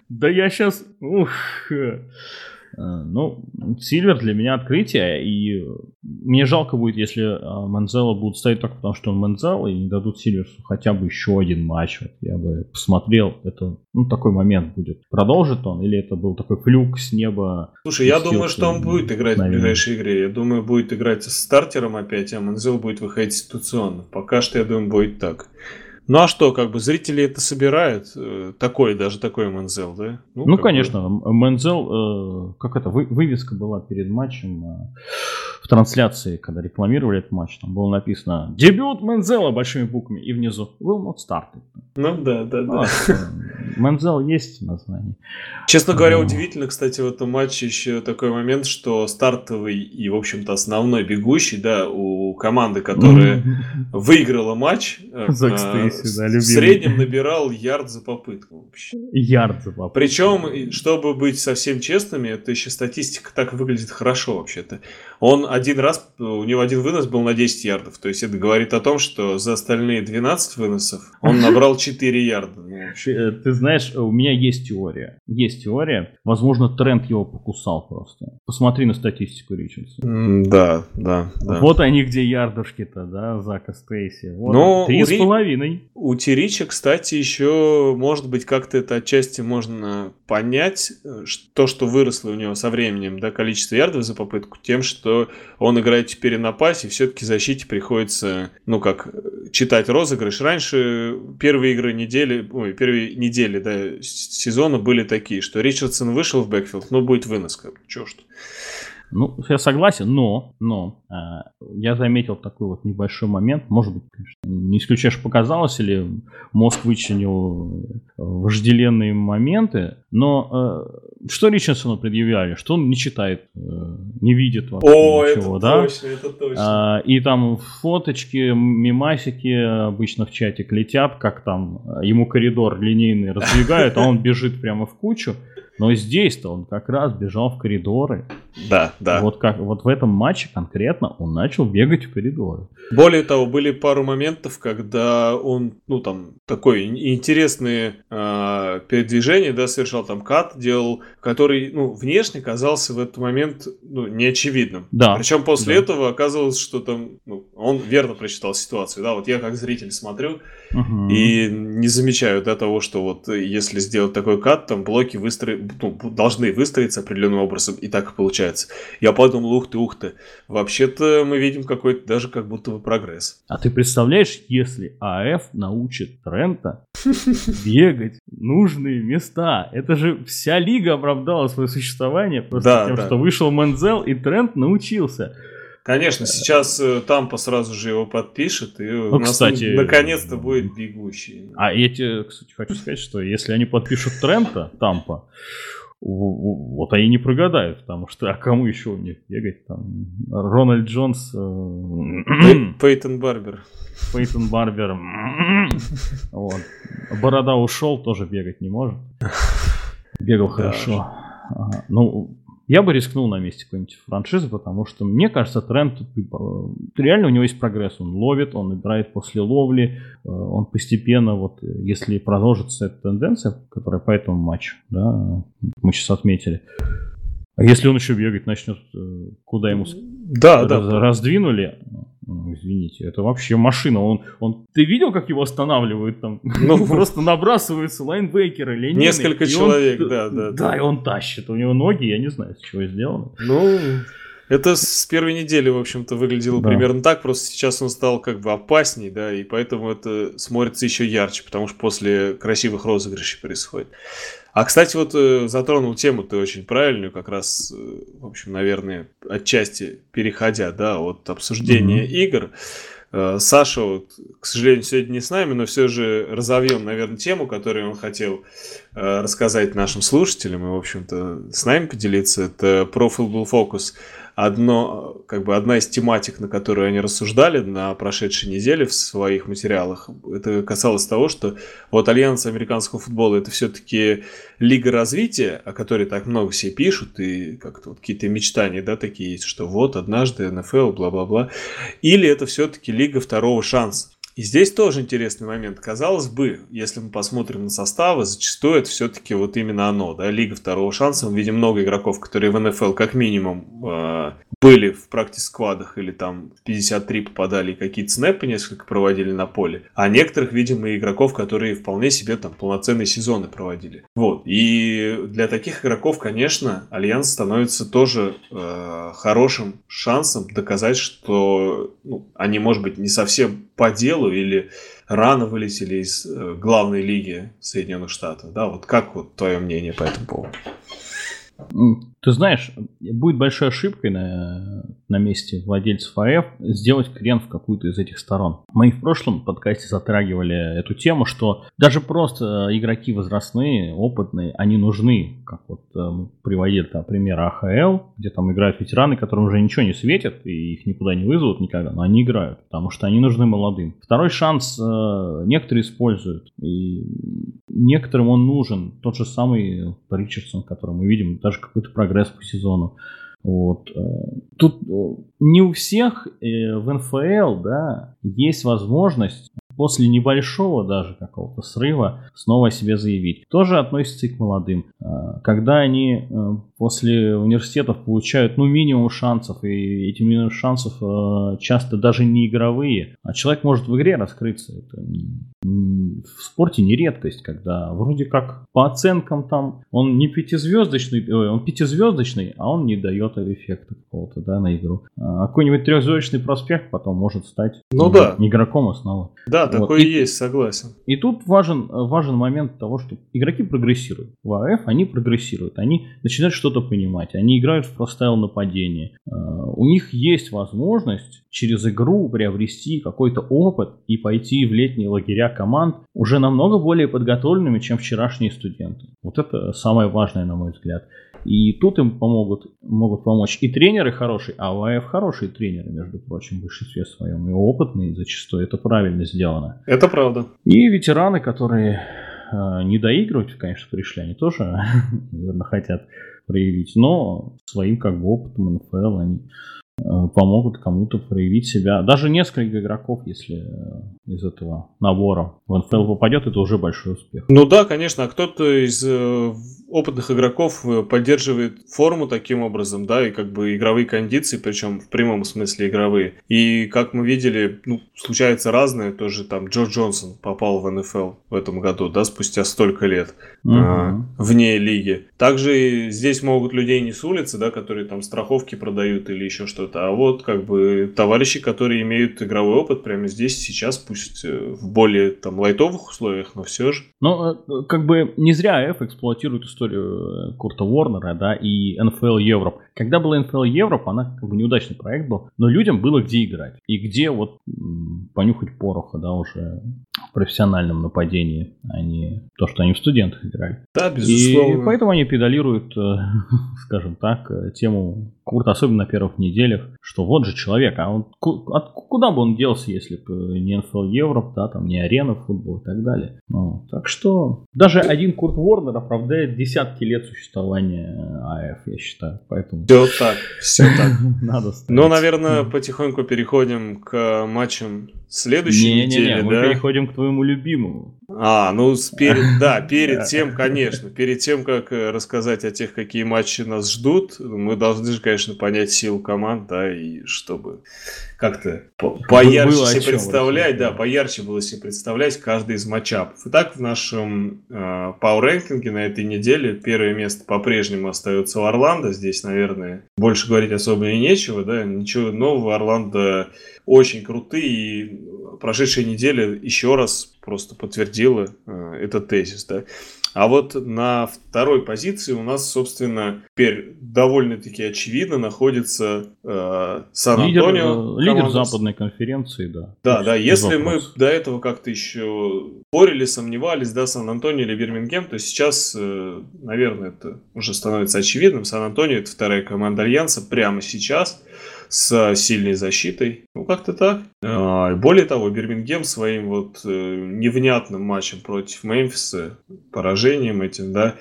Да я сейчас... Ух. Э, Ну, Сильвер для меня открытие, и мне жалко будет, если э, Манзела будут ставить только потому, что он Манзел, и не дадут Сильверсу хотя бы еще один матч. Вот я бы посмотрел, это, ну, такой момент будет. Продолжит он, или это был такой флюк с неба? Слушай, я думаю, что он будет играть в наверное. ближайшей игре. Я думаю, будет играть с стартером опять, а Манзел будет выходить ситуационно. Пока что, я думаю, будет так. Ну а что, как бы зрители это собирают? Э, Такой, даже такой Манзел, да? Ну, бы- конечно, М- Мензел, э, как это, вы- вывеска была перед матчем э, в трансляции, когда рекламировали этот матч, там было написано «Дебют Мензела» большими буквами, и внизу «Will not start». Ну да, да, Ну, да. что, Мензел есть в названии. Честно говоря, Ну. удивительно, кстати, в этом матче еще такой момент, что стартовый и, в общем-то, основной бегущий, да, у команды, которая *laughs* выиграла матч, э, э, в среднем набирал ярд за попытку вообще. Ярд за попытку. Причем, чтобы быть совсем честными, это еще статистика так выглядит хорошо вообще-то. Он один раз, у него один вынос был на 10 ярдов. То есть это говорит о том, что за остальные 12 выносов он набрал *laughs* 4 ярда. Ну. Ты, э, ты знаешь, у меня есть теория. Есть теория. Возможно, Трент его покусал просто. Посмотри на статистику Ричардса. Да, да, да. Вот они где ярдушки-то, да, Зака Стейси. Вот Ну, Три с половиной. У Трента, кстати, еще, может быть, как-то это отчасти можно понять, э, то, что выросло у него со временем, да, количество ярдов за попытку, тем, что он играет теперь на пасе, все-таки защите приходится, ну, как, э, читать розыгрыш. Раньше первые игры недели, ой, первые недели, да, сезона были такие, что Ричардсон вышел в бэкфилд, ну, будет вынос, как, чё ж ты. Ну, я согласен, но, но э, я заметил такой вот небольшой момент. Может быть, конечно, не исключаешь, показалось, или мозг вычленил э, вожделенные моменты. Но э, что Ричардсону предъявляли? Что он не читает, э, не видит вообще О, ничего, это да? точно, это точно. А, и там фоточки, мимасики обычно в чатик летят, как там э, ему коридор линейный раздвигают, а он бежит прямо в кучу. Но здесь-то он как раз бежал в коридоры. Да, да. Вот, как, вот в этом матче конкретно он начал бегать в коридоры. Более того, были пару моментов, когда он, ну, там, такой интересные э, передвижения, да, совершал там кат, делал, который, ну, внешне казался в этот момент, ну, неочевидным. Да. Причем после да. этого оказалось, что там, ну, он верно прочитал ситуацию, да, вот я как зритель смотрю Мгм. и не замечаю, да, того, что вот если сделать такой кат, там блоки выстро... ну, должны выстроиться определенным образом, и так и получается. Я подумал, ух ты, ух ты, вообще-то мы видим какой-то даже как будто бы прогресс. А ты представляешь, если АФ научит Трента бегать нужные места? Это же вся лига оправдала свое существование просто Да, тем, да. что вышел Мензел и Трент научился. Конечно, сейчас э, Тампа сразу же его подпишет, и у Ну, нас кстати, наконец-то будет бегущий. А я тебе, кстати, хочу сказать, что если они подпишут Трента, Тампа, вот они не прогадают, потому что а кому еще у них бегать? Там Рональд Джонс, э, Пей- Пейтон Барбер. Пейтон Барбер. Вот. Борода ушел, тоже бегать не может. Бегал хорошо. Ага. Ну, я бы рискнул на месте какой-нибудь франшизы, потому что мне кажется, тренд э, реально у него есть прогресс. Он ловит, он играет после ловли, э, он постепенно, вот э, если продолжится эта тенденция, которая по этому матчу, да, мы сейчас отметили. А если он еще бегать начнет, куда ему Да, раз- да. раздвинули, ну, извините, это вообще машина. Он, он, ты видел, как его останавливают там? Ну, *laughs* Просто набрасываются лайнбекеры, ленины. Несколько он- человек, да, да, Да, да. и он тащит. У него ноги, я не знаю, с чего сделаны. Ну, это с первой недели, в общем-то, выглядело Да. примерно так, просто сейчас он стал как бы опасней, да, и поэтому это смотрится еще ярче, потому что после красивых розыгрышей происходит. А, кстати, вот э, затронул тему ты очень правильную, как раз, э, в общем, наверное, отчасти переходя, да, от обсуждения Мгм. игр. Э, Саша, вот, к сожалению, сегодня не с нами, но все же разовьем, наверное, тему, которую он хотел рассказать нашим слушателям и, в общем-то, с нами поделиться. Это про Football Focus. Одно, как бы одна из тематик, на которую они рассуждали на прошедшей неделе в своих материалах, это касалось того, что вот Альянс американского футбола это все-таки лига развития, о которой так много все пишут, и как-то вот какие-то мечтания, да, такие есть, что вот однажды НФЛ, бла-бла-бла. Или это все-таки лига второго шанса. И здесь тоже интересный момент. Казалось бы, если мы посмотрим на составы, зачастую это все-таки вот именно оно, да, лига второго шанса. Мы видим много игроков, которые в НФЛ как минимум э, были в practice squad ах или там в 53 попадали и какие-то снэпы несколько проводили на поле. А некоторых видим и игроков, которые вполне себе там полноценные сезоны проводили. Вот. И для таких игроков, конечно, Альянс становится тоже э, хорошим шансом доказать, что ну, они, может быть, не совсем по делу или рано вылетели из э, главной лиги Соединенных Штатов. Да, вот как вот твое мнение по этому поводу? Ты знаешь, будет большой ошибкой на, на месте владельцев АФ сделать крен в какую-то из этих сторон. Мы в прошлом подкасте затрагивали эту тему, что даже просто игроки возрастные, опытные, они нужны. Как вот э, мы приводили там пример АХЛ, где там играют ветераны, которым уже ничего не светит, и их никуда не вызовут никогда, но они играют, потому что они нужны молодым. Второй шанс э, некоторые используют, и некоторым он нужен. Тот же самый Ричардсон, который мы видим, даже какой-то прогресс по сезону. Вот. э, Тут э, не у всех э, в НФЛ да, есть возможность после небольшого даже какого-то срыва снова о себе заявить. Тоже относится и к молодым. Э, Когда они э, после университетов получают ну, минимум шансов, и эти минимум шансов э, часто даже не игровые, а человек может в игре раскрыться. Это в спорте не редкость, когда вроде как по оценкам там он не пятизвездочный, ой, он пятизвездочный, а он не дает эффекта какого-то да, на игру. А какой-нибудь трехзвездочный проспект потом может стать Ну да. игроком основы. Да, Вот. такое И- и есть, согласен. И тут важен, важен момент того, что игроки прогрессируют. В АФ они прогрессируют. Они начинают что-то понимать. Они играют в простайл нападение. Э, У них есть возможность через игру приобрести какой-то опыт и пойти в летние лагеря команд уже намного более подготовленными, чем вчерашние студенты. Вот это самое важное, на мой взгляд. И тут им помогут, могут помочь и тренеры хорошие, а у АФ хорошие тренеры, между прочим, в большинстве своем, и опытные зачастую, это правильно сделано. Это правда. И ветераны, которые э, не доигрывать, конечно, пришли, они тоже, *laughs* наверное, хотят проявить, но своим как бы опытом НФЛ они Э, помогут кому-то проявить себя. Даже несколько игроков, если э, из этого набора в НФЛ попадет, это уже большой успех. Ну да, конечно, а кто-то из э, опытных игроков поддерживает форму таким образом, да, и как бы игровые кондиции, причем в прямом смысле игровые. И как мы видели, ну, случается разное, тоже там Джо Джонсон попал в НФЛ в этом году, да, спустя столько лет угу. а, вне лиги. Также здесь могут людей не с улицы, да, которые там страховки продают или еще что-то что-то. А вот как бы товарищи, которые имеют игровой опыт прямо здесь, сейчас, пусть э, в более там лайтовых условиях, но все же. Ну, э, как бы не зря F эксплуатирует историю э, Курта Уорнера, да, и NFL Europe. Когда была NFL Europe, она как бы неудачный проект был, но людям было где играть. И где вот понюхать пороха, да, уже в профессиональном нападении, а не то, что они в студентах играли. Да, безусловно. И поэтому они педалируют, *laughs* скажем так, тему Курта, особенно на первых неделях, что вот же человек, а он куда бы он делся, если бы не NFL Европ, да, там не арена футбол и так далее. Ну, так что даже один Курт Уорнер оправдает десятки лет существования АФ, я считаю, поэтому... Все так, все *laughs* так. Надо Ну, наверное, потихоньку переходим к матчам следующей не, недели, не, не, мы переходим к твоему любимому. А, ну, *laughs* перед, да, перед тем, конечно, перед тем, как э, рассказать о тех, какие матчи нас ждут, мы должны же, конечно, понять силу команд, да, и чтобы как-то поярче было себе представлять, да, поярче было себе представлять каждый из матчапов. Итак, в нашем э, Power Ranking на этой неделе первое место по-прежнему остается у Орландо. Здесь, наверное, больше говорить особо и нечего, да, ничего нового. Орландо очень крутые, и прошедшая неделя еще раз просто подтвердила э, этот тезис, да. А вот на второй позиции у нас, собственно, теперь довольно-таки очевидно находится э, Сан-Антонио. Лидер, лидер западной конференции, да. Да, да. Если мы до этого как-то еще спорили, сомневались, да, Сан-Антонио или Бирмингем, то сейчас, э, наверное, это уже становится очевидным. Сан-Антонио это вторая команда Альянса прямо сейчас с сильной защитой. Ну, как-то так. А, более того, Бирмингем своим вот э, невнятным матчем против Мемфиса, поражением этим, да,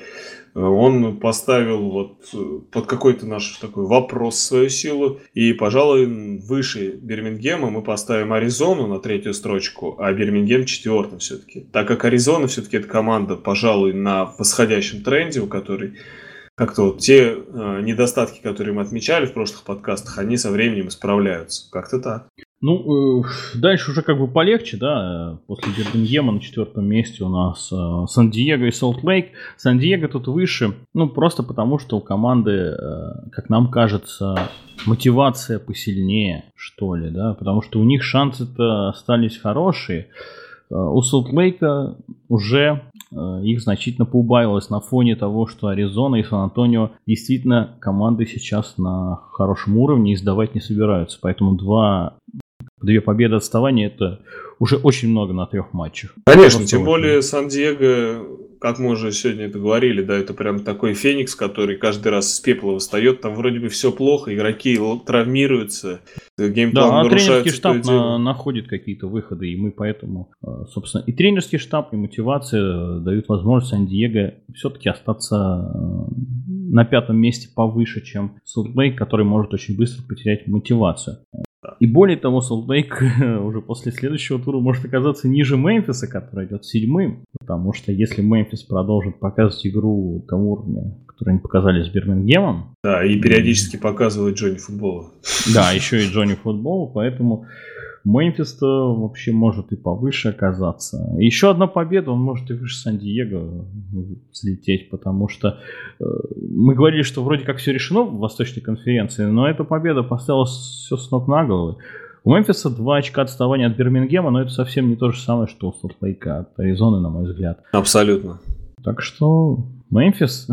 он поставил вот э, под какой-то наш такой вопрос свою силу. И, пожалуй, выше Бирмингема мы поставим Аризону на третью строчку, а Бирмингем четвертым все-таки. Так как Аризона все-таки это команда, пожалуй, на восходящем тренде, у которой как-то вот те э, недостатки, которые мы отмечали в прошлых подкастах, они со временем исправляются. Как-то так. Ну, э, дальше уже как бы полегче, да. После Бирмингема на четвертом месте у нас э, Сан-Диего и Солт-Лейк. Сан-Диего тут выше, ну, просто потому, что у команды, э, как нам кажется, мотивация посильнее, что ли, да. Потому что у них шансы-то остались хорошие. Э, у Солт-Лейка уже их значительно поубавилось на фоне того, что Аризона и Сан-Антонио действительно команды сейчас на хорошем уровне и сдавать не собираются. Поэтому два, две победы отставания это уже очень много на трех матчах. Конечно, тем более Сан-Диего как мы уже сегодня это говорили, да, это прям такой феникс, который каждый раз с пепла восстает, там вроде бы все плохо, игроки травмируются, геймплан да, а тренерский штаб на, находит какие-то выходы, и мы поэтому, э, собственно, и тренерский штаб, и мотивация дают возможность Сан-Диего все-таки остаться э, на пятом месте повыше, чем Солтбейк, который может очень быстро потерять мотивацию. И более того, Солдейк уже после следующего тура может оказаться ниже Мемфиса, который идет седьмым. Потому что если Мемфис продолжит показывать игру того уровня, который они показали с Бирмингемом. Да, и периодически показывает Джонни футбола. Да, еще и Джонни футбол, поэтому Мемфис-то вообще может и повыше оказаться. Еще одна победа, он может и выше Сан-Диего взлететь, потому что э, мы говорили, что вроде как все решено в Восточной конференции, но эта победа поставила все с ног на головы. У Мемфиса два очка отставания от Бирмингема, но это совсем не то же самое, что у Солт-Лейка от Аризоны, на мой взгляд. Абсолютно. Так что Мемфис,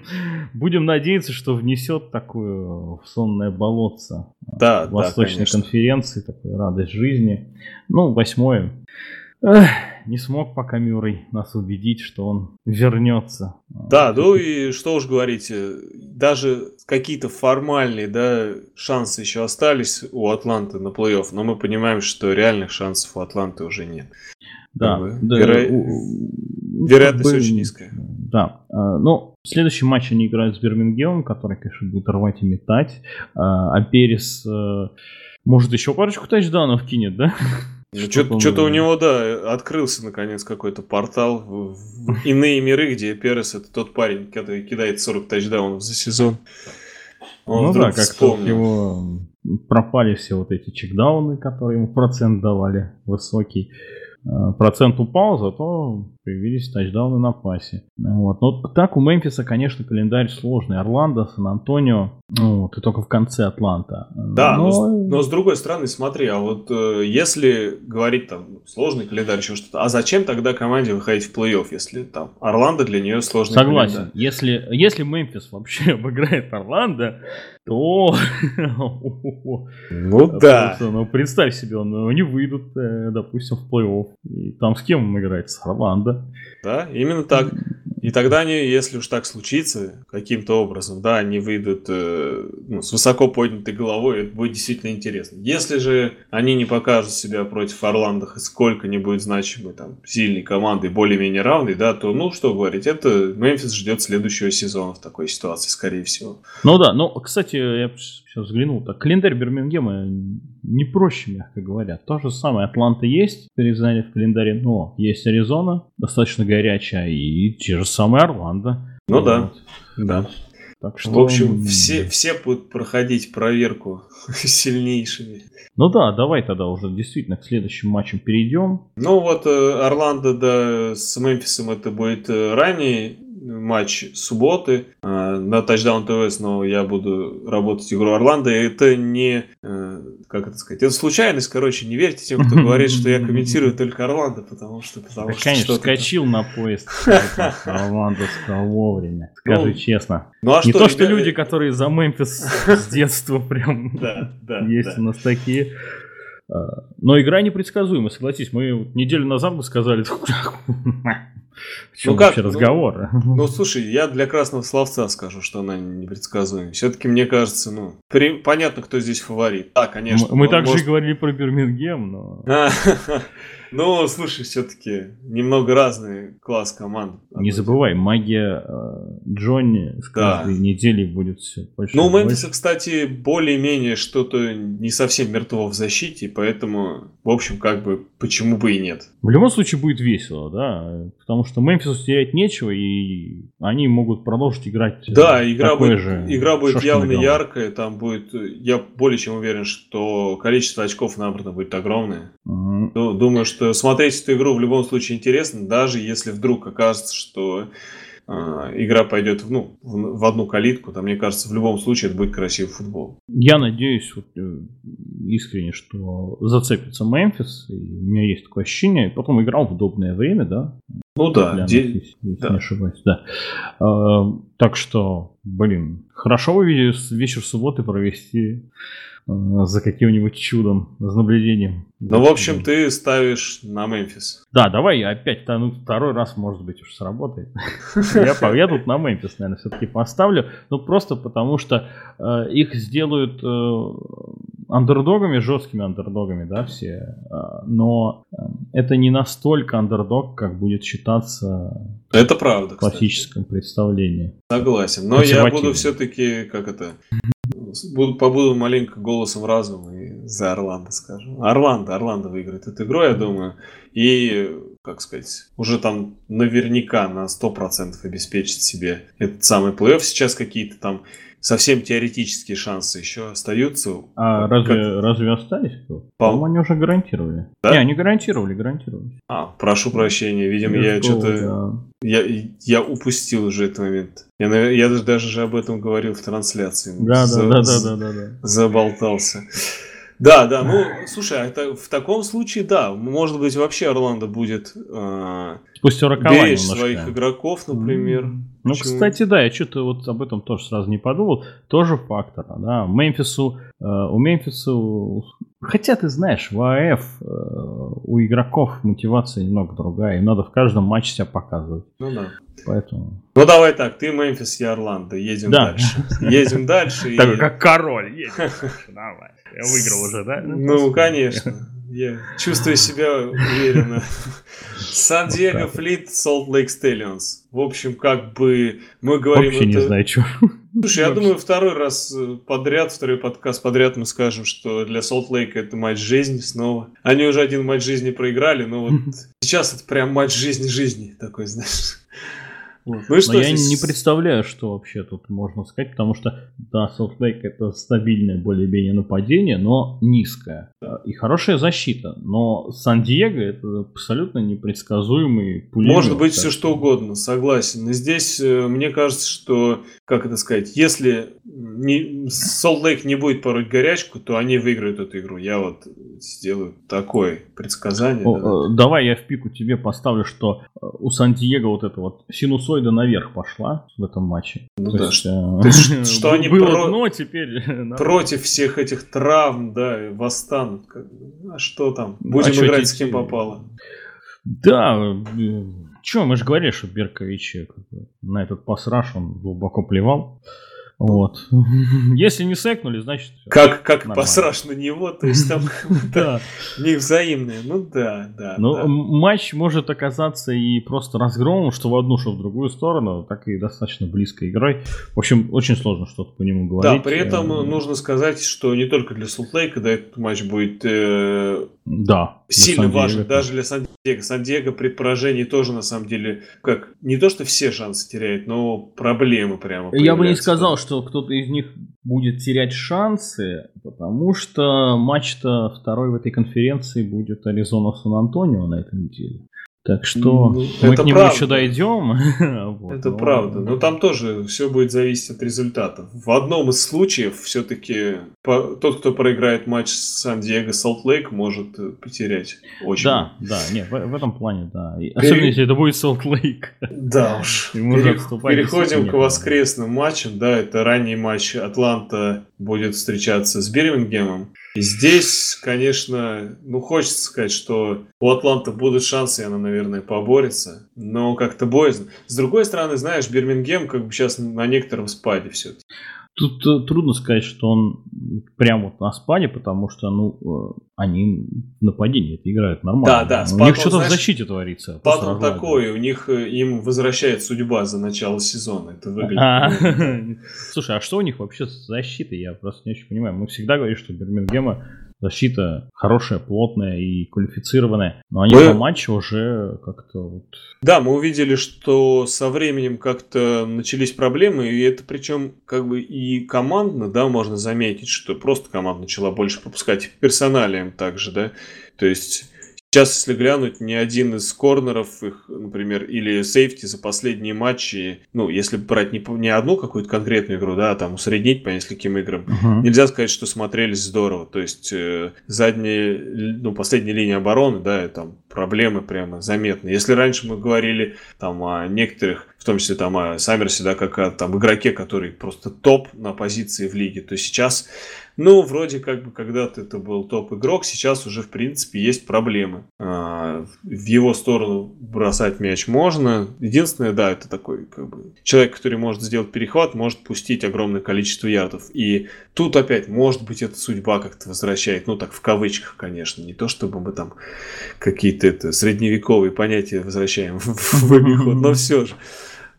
*laughs* будем надеяться, что внесет такую в сонное болотце да, Восточной да, конференции, такую радость жизни. Ну, восьмое. Эх, не смог пока Мюррей нас убедить, что он вернется. Да, ну и что уж говорить, э, даже какие-то формальные да, шансы еще остались у Атланты на плей-офф, но мы понимаем, что реальных шансов у Атланты уже нет. Да, да веро... Вероятность очень низкая. Да. А, ну, следующий матч они играют с Бирмингемом, который, конечно, будет рвать и метать. А, а Перес э, может еще парочку тачдаунов кинет, да? *laughs* Ну, Что-то у него, да, открылся наконец какой-то портал в, в иные миры, где Перес это тот парень, который кидает 40 тачдаунов за сезон. Он ну да, как-то его пропали все вот эти чекдауны, которые ему процент давали высокий. Э, процент упал, зато появились тачдауны на пасе. Вот. Но так у Мемфиса, конечно, календарь сложный. Орландо, Сан-Антонио, ну, ты только в конце Атланта. Да, но... Но, но с другой стороны, смотри, а вот э, если говорить там сложный календарь, еще что-то, а зачем тогда команде выходить в плей-офф, если там Орландо для нее сложный Согласен. календарь? Если, если Мемфис вообще *laughs* обыграет Орландо, то... *laughs* Ну да. Ну представь себе, они выйдут, э, допустим, в плей-офф. И там с кем он играет? С Орландо. Да, именно так. И тогда они, если уж так случится, каким-то образом, да, они выйдут э, ну, с высоко поднятой головой, это будет действительно интересно. Если же они не покажут себя против Орландо хоть сколько-нибудь значимой, там, сильной команды, более-менее равной, да, то, ну, что говорить, это Мемфис ждет следующего сезона в такой ситуации, скорее всего. Ну да, ну, кстати, я сейчас взглянул, так, календарь Бирмингема не проще, мягко говоря. То же самое, Атланта есть, признание в календаре, но есть Аризона, достаточно горячая, и те же самые Орландо. Ну вот. да, да. Так что... В общем, все, все будут проходить проверку *laughs* сильнейшими. Ну да, давай тогда уже действительно к следующим матчам перейдем. Ну вот э, Орландо да, с Мемфисом это будет э, ранее матч субботы э, на Touchdown TV снова я буду работать игру Орландо. И это не, э, как это сказать, это случайность, короче, не верьте тем, кто говорит, что я комментирую *laughs* только Орландо, потому что... Потому что конечно, скачил на поезд *laughs* Орландо вовремя, скажи ну, честно. Ну, а не то, что люди, которые за Мемфис *laughs* с детства прям есть у нас такие. А, но игра непредсказуема, согласись. Мы неделю назад бы сказали, в чем ну, вообще как? разговор? Ну, ну, слушай, я для красного словца скажу, что она непредсказуема. Все-таки мне кажется, ну, при... понятно, кто здесь фаворит. Да, конечно. Мы, мы также может... говорили про Бирмингем, но... *laughs* Ну, слушай, все-таки немного разный класс команд. Не забывай, магия э, Джонни с каждой да. недели будет все больше. Ну, у Мемфиса, кстати, более-менее что-то не совсем мертво в защите, поэтому, в общем, как бы, почему бы и нет. В любом случае будет весело, да, потому что Мемфису терять нечего, и они могут продолжить играть Да, игра будет, же игра будет явно яркая, там будет, я более чем уверен, что количество очков набрано будет огромное. Угу. Думаю, что что смотреть эту игру в любом случае интересно, даже если вдруг окажется, что э, игра пойдет ну, в, одну калитку, то мне кажется, в любом случае это будет красивый футбол. Я надеюсь вот, э, искренне, что зацепится Мемфис, и у меня есть такое ощущение. Потом играл в удобное время, да? Ну да, де... если, если да. не ошибаюсь, да. Э, так что, блин, хорошо вы вечер субботы провести за каким-нибудь чудом, за наблюдением. Ну, в общем, ты ставишь на Мемфис. Да, давай опять, ну, второй раз, может быть, уж сработает. *laughs* я, я тут на Мемфис, наверное, все-таки поставлю. Ну, просто потому что э, их сделают э, андердогами, жесткими андердогами, да, все. Э, но э, это не настолько андердог, как будет считаться это правда, в классическом кстати. представлении. Согласен. Но я буду все-таки, как это, побуду маленько голосом разума и за Орландо скажу. Орландо, Орландо выиграет эту игру, я думаю. И, как сказать, уже там наверняка на 100% обеспечит себе этот самый плей-офф. Сейчас какие-то там совсем теоретические шансы еще остаются. А как... разве, разве остались? По-моему, они уже гарантировали. Да? Не, они гарантировали, гарантировали. А, прошу прощения, видимо, Без я что-то... Да. Я, я упустил уже этот момент. Я, я даже же об этом говорил в трансляции. Да, За, да, да, да, да, да. Заболтался. Да, да, ну, слушай, а это, в таком случае, да, может быть, вообще Орландо будет э, Пусть беречь своих игроков, например. Ну, Почему? кстати, да, я что-то вот об этом тоже сразу не подумал. Тоже фактор, да. Мемфису, э, у Мемфиса, хотя ты знаешь, в АФ э, у игроков мотивация немного другая, им надо в каждом матче себя показывать. Ну да. Поэтому... Ну давай так, ты Мемфис, я Орландо, едем да. дальше. Едем дальше. *laughs* Такой, как король, едем *laughs* Давай. Я выиграл уже, да? Ну, конечно. Я чувствую себя уверенно. Сан-Диего Флит, Солт Лейк Стеллионс. В общем, как бы мы говорим... Вообще не это- знаю, что. Слушай, я думаю, второй раз э, подряд, второй подкаст подряд мы скажем, что для Солт Лейка это матч жизни снова. Они уже один матч жизни проиграли, но вот сейчас это прям матч жизни-жизни такой, знаешь. Ну и что Но я здесь? не представляю, что вообще тут можно сказать, потому что, да, Salt Lake это стабильное более-менее нападение, но низкое. И хорошая защита. Но Сан-Диего это абсолютно непредсказуемый пулемет. Может быть все что угодно, согласен. Но здесь э, мне кажется, что, как это сказать, если не, Лейк не будет пороть горячку, то они выиграют эту игру. Я вот сделаю такое предсказание. О, да. э, Давай я в пику тебе поставлю, что э, у Сан-Диего вот эта вот синусоида наверх пошла в этом матче. Ну То да, есть, что- э, *laughs* то есть, *laughs* что они было про- дно, теперь... на- Против всех этих травм, да, восстанут. как бы. А что там? Ну, Будем а играть с кем попало. Да, что, мы же говорили, что Беркович э, на этот пасраж он глубоко плевал. Вот. *laughs* Если не секнули, значит... Как, как Нормально. посраж на него, то есть там *laughs* Да. не взаимные. Ну да, да. Да. м- матч может оказаться и просто разгромом, что в одну, что в другую сторону, так и достаточно близкой игрой. В общем, очень сложно что-то по нему Да, говорить. при этом Э, нужно сказать, что не только для Солт-Лейка, да, этот матч будет э, Да. Сильно важен это- даже для Сан-Диего. Сан-Диего при поражении тоже, на самом деле, как, не то, что все шансы теряет, но проблемы прямо Я бы не сказал, что кто-то из них будет терять шансы, потому что матч-то второй в этой конференции будет Аризона Сан-Антонио на этой неделе. Так что Ну, мы это к нему правда. еще дойдем. *laughs* Вот, Это но- правда. Но там тоже все будет зависеть от результата. В одном из случаев все-таки тот, кто проиграет матч с Сан-Диего Солт-Лейк, может э, потерять очень. Да, да, нет, в, в этом плане, да. И Особенно если это будет Солт Лейк. Да *laughs* уж. Пере- Переходим к воскресным матчам. Да, это ранний матч. Атланта будет встречаться с Бирмингемом. Здесь, конечно, ну хочется сказать, что у Атланты будут шансы, и она, наверное, поборется. Но как-то боязно. С другой стороны, знаешь, Бирмингем как бы сейчас на некотором спаде все. Тут э, трудно сказать, что он прям вот на спаде, потому что, ну, э, они в нападении это играют нормально. Да, да, У спад, них он, что-то в защите творится. Спад просто он такой, у них э, им возвращает судьба за начало сезона. Это выглядит. А, *laughs* Слушай, а что у них вообще с защитой? Я просто не очень понимаю. Мы всегда говорим, что у Бирмингема защита хорошая, плотная и квалифицированная. Но они Мы- по матчу уже как-то вот... Да, мы увидели, что со временем как-то начались проблемы, и это причем как бы и командно, да, можно заметить, что просто команда начала больше пропускать персоналием также, да, то есть Сейчас, если глянуть, ни один из корнеров, их, например, или сейфти за последние матчи, ну, если брать не, не одну какую-то конкретную игру, да, а там усреднить по нескольким играм, Мгм. Нельзя сказать, что смотрелись здорово. То есть э, задняя, л- ну, последняя линия обороны, да, там проблемы прямо заметны. Если раньше мы говорили там о некоторых, в том числе там о Саммерсе, да, как о там игроке, который просто топ на позиции в лиге, то сейчас, ну, вроде как бы когда-то это был топ-игрок, сейчас уже, в принципе, есть проблемы. А, в его сторону бросать мяч можно. Единственное, да, это такой как бы человек, который может сделать перехват, может пустить огромное количество ярдов. И тут опять, может быть, эта судьба как-то возвращает, ну так в кавычках, конечно, не то чтобы мы там какие-то это средневековые понятия возвращаем *laughs* в, *laughs* обиход, но все же.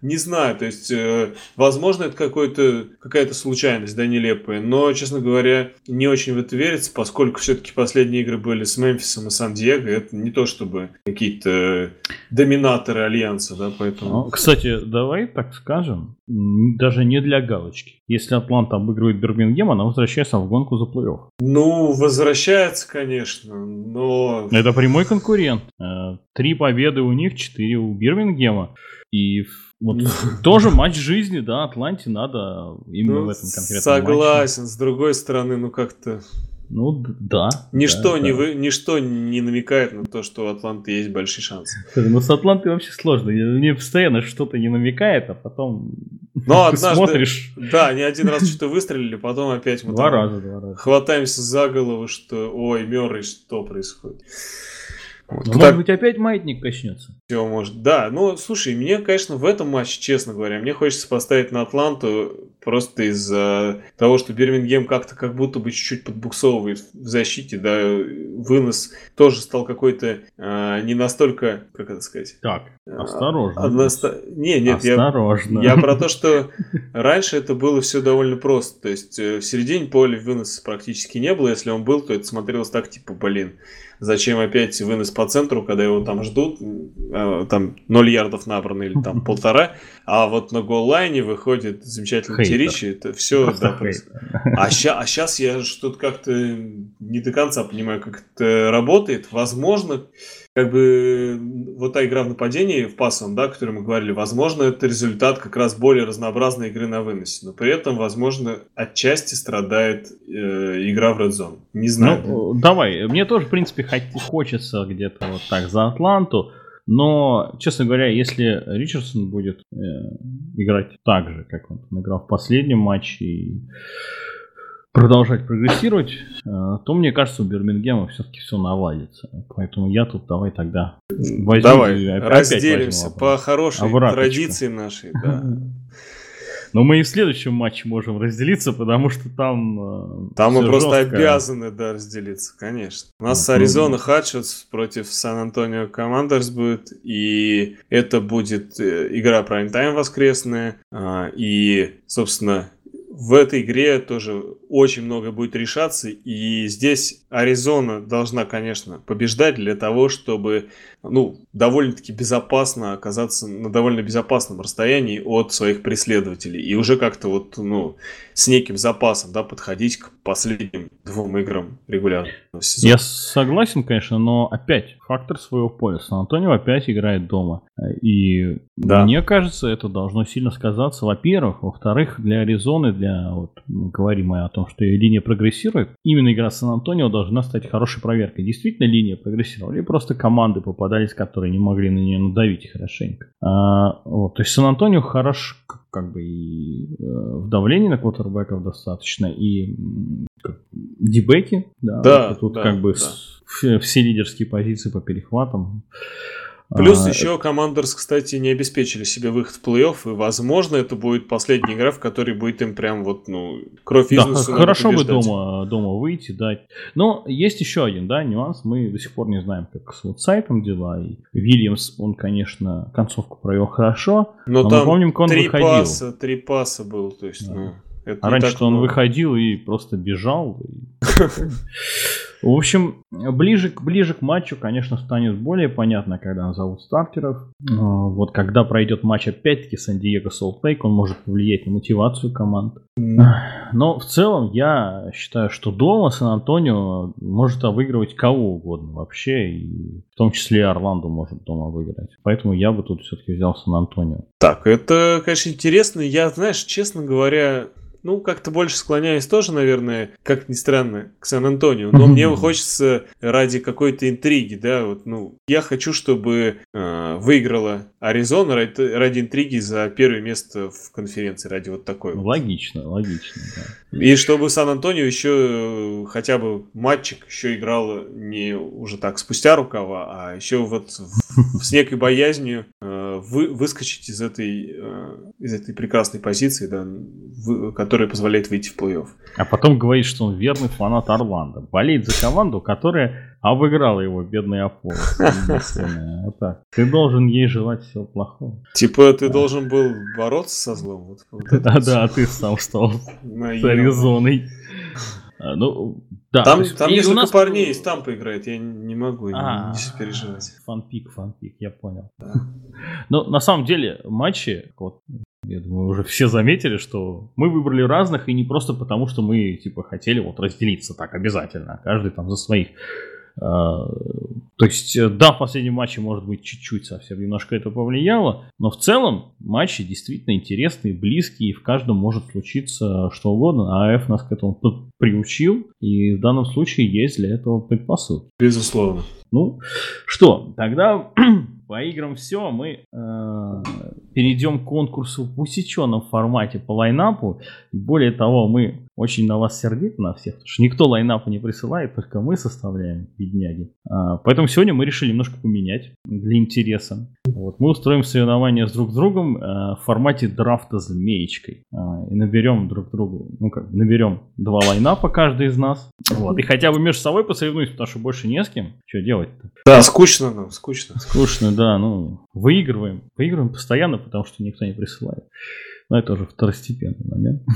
Не знаю, то есть, э, возможно, это какой-то, какая-то случайность, да, нелепая, но, честно говоря, не очень в это верится, поскольку все-таки последние игры были с Мемфисом и Сан-Диего, это не то чтобы какие-то доминаторы Альянса, да, поэтому... Ну, Кстати, давай так скажем, даже не для галочки. Если Атланта обыгрывает Бирмингем, она возвращается в гонку за плей-офф. Ну, возвращается, конечно, но... Это прямой конкурент. Э, Три победы у них, четыре у Бирмингема. И в- вот *laughs* тоже матч жизни, да, Атланте надо именно Ну, в этом конкретном Согласен, с другой стороны, ну как-то... матче. Ну, да. Ничто, да, не да. вы, ничто не намекает на то, что у Атланты есть большие шансы. Ну, с Атлантой вообще сложно. Мне постоянно что-то не намекает, а потом Но *laughs* однажды... смотришь Да, не один раз что-то выстрелили, потом опять мы два раза, два раза. хватаемся за голову, что ой, Мёррей, что происходит. Вот. Ну, Так может быть, опять маятник качнется. Всё может. Да, ну, слушай, мне, конечно, в этом матче, честно говоря, мне хочется поставить на Атланту просто из-за того, что Бирмингем как-то как будто бы чуть-чуть подбуксовывает в защите, да, вынос тоже стал какой-то э, не настолько, как это сказать? Так, осторожно. Односто... Не, нет, осторожно. Я, я про то, что раньше это было все довольно просто. То есть в середине поля выноса практически не было. Если он был, то это смотрелось так, типа, блин, Зачем опять вынос по центру, когда его там ждут, э, там 0 ярдов набрано или там *laughs* полтора, а вот на голлайне выходит замечательный Теричи, это все, да, а, ща, а сейчас я что-то как-то не до конца понимаю, как это работает. Возможно, как бы вот та игра в нападении в пасовом, да, о которой мы говорили, возможно, это результат как раз более разнообразной игры на выносе, но при этом, возможно, отчасти страдает э, игра в Red Zone. Не знаю. Ну, давай, мне тоже, в принципе, хочется где-то вот так за Атланту, но, честно говоря, если Ричардсон будет э, играть так же, как он играл в последнем матче, и продолжать прогрессировать, э, то мне кажется, у Бирмингема все-таки все наладится. Поэтому я тут давай тогда возьму. Давай, опять разделимся по хорошей Обраточку. традиции нашей. Да. *laughs* Но мы и в следующем матче можем разделиться, потому что там... Э, там мы просто жестко. обязаны, да, разделиться, конечно. У нас ну, Аризона Хатчетс против Сан-Антонио Командерс будет, и это будет э, игра Time воскресная, а, и, собственно, в этой игре тоже очень много будет решаться, и здесь Аризона должна, конечно, побеждать для того, чтобы ну, довольно-таки безопасно оказаться на довольно безопасном расстоянии от своих преследователей. И уже как-то вот, ну, с неким запасом, да, подходить к последним двум играм регулярного сезона. Я согласен, конечно, но опять фактор своего поля. Сан-Антонио опять играет дома. И да. мне кажется, это должно сильно сказаться, во-первых. Во-вторых, для Аризоны, для, вот, мы говорим о том, что линия прогрессирует, именно игра Сан-Антонио должна стать хорошей проверкой. Действительно линия прогрессировала или просто команды попадались, которые не могли на нее надавить хорошенько. А, вот, то есть Сан-Антонио хорош как бы и э, в давлении на квотербеков достаточно, и как, дебеки, да, да тут да, как бы да. С, все лидерские позиции по перехватам. Плюс а, еще Командерс, кстати, не обеспечили себе выход в плей-офф, и, возможно, это будет последняя игра, в которой будет им прям вот, ну, кровь из да, Хорошо бы дома, дома выйти, да. Но есть еще один, да, нюанс. Мы до сих пор не знаем, как с вот сайтом дела. И Вильямс, он, конечно, концовку провел хорошо, но, но там мы помним, как он три выходил. Паса, три паса был, то есть, да. ну... Это а раньше он выходил и просто бежал. *laughs* В общем, ближе, ближе к матчу, конечно, станет более понятно, когда назовут стартеров. А, вот когда пройдет матч опять-таки Сан-Диего Солт-Лейк, он может повлиять на мотивацию команд. Но в целом я считаю, что дома Сан-Антонио может обыгрывать кого угодно вообще, и в том числе и Орландо может дома выиграть. Поэтому я бы тут все-таки взял Сан-Антонио. Так, это, конечно, интересно. Я, знаешь, честно говоря, ну, как-то больше склоняюсь тоже, наверное, как ни странно, к Сан-Антонио. Но мне хочется ради какой-то интриги, да, вот, ну, я хочу, чтобы э, выиграла Аризона ради, ради интриги за первое место в конференции, ради вот такой. Вот. Логично, логично, да. И чтобы Сан-Антонио еще хотя бы матчик еще играл не уже так спустя рукава, а еще вот с некой боязнью э, вы, выскочить из этой, э, из этой прекрасной позиции, да, в, которая позволяет выйти в плей-офф. А потом говорит, что он верный фанат Орландо. Болеет за команду, которая обыграла его, бедный Аполло. *laughs* Ты должен ей желать всего плохого. Типа ты должен был бороться со злом? *laughs* Да, да, а ты сам стал с Аризоной. А, ну, да. Там, есть, там несколько нас... парней из Тампа играет, я не могу а, не, не переживать. Фанпик, фанпик, я понял. Да. Но на самом деле матчи, вот, я думаю, уже все заметили, что мы выбрали разных, и не просто потому, что мы, типа, хотели вот разделиться так обязательно, а каждый там за своих. А, то есть, э, да, в последнем матче, может быть, чуть-чуть совсем немножко это повлияло, но в целом матчи действительно интересные, близкие, и в каждом может случиться что угодно, а F нас к этому приучил, и в данном случае есть для этого предпосылки. Безусловно. Ну, что, тогда *clears throat* по играм все, мы э, перейдем к конкурсу в усеченном формате по лайнапу. И более того, мы очень на вас сердиты, на всех, потому что никто лайнапы не присылает, только мы составляем, бедняги. А, поэтому сегодня мы решили немножко поменять для интереса. Вот, мы устроим соревнования с друг с другом э, в формате драфта змеечкой. А, и наберем друг другу, ну как, наберем два лайнапа каждый из нас. Вот, и хотя бы между собой посоревнуемся, потому что больше не с кем. Что делать-то? Да, скучно нам, скучно. Скучно, да, ну, выигрываем. Выигрываем постоянно, потому что никто не присылает. Но это уже второстепенный момент. *laughs*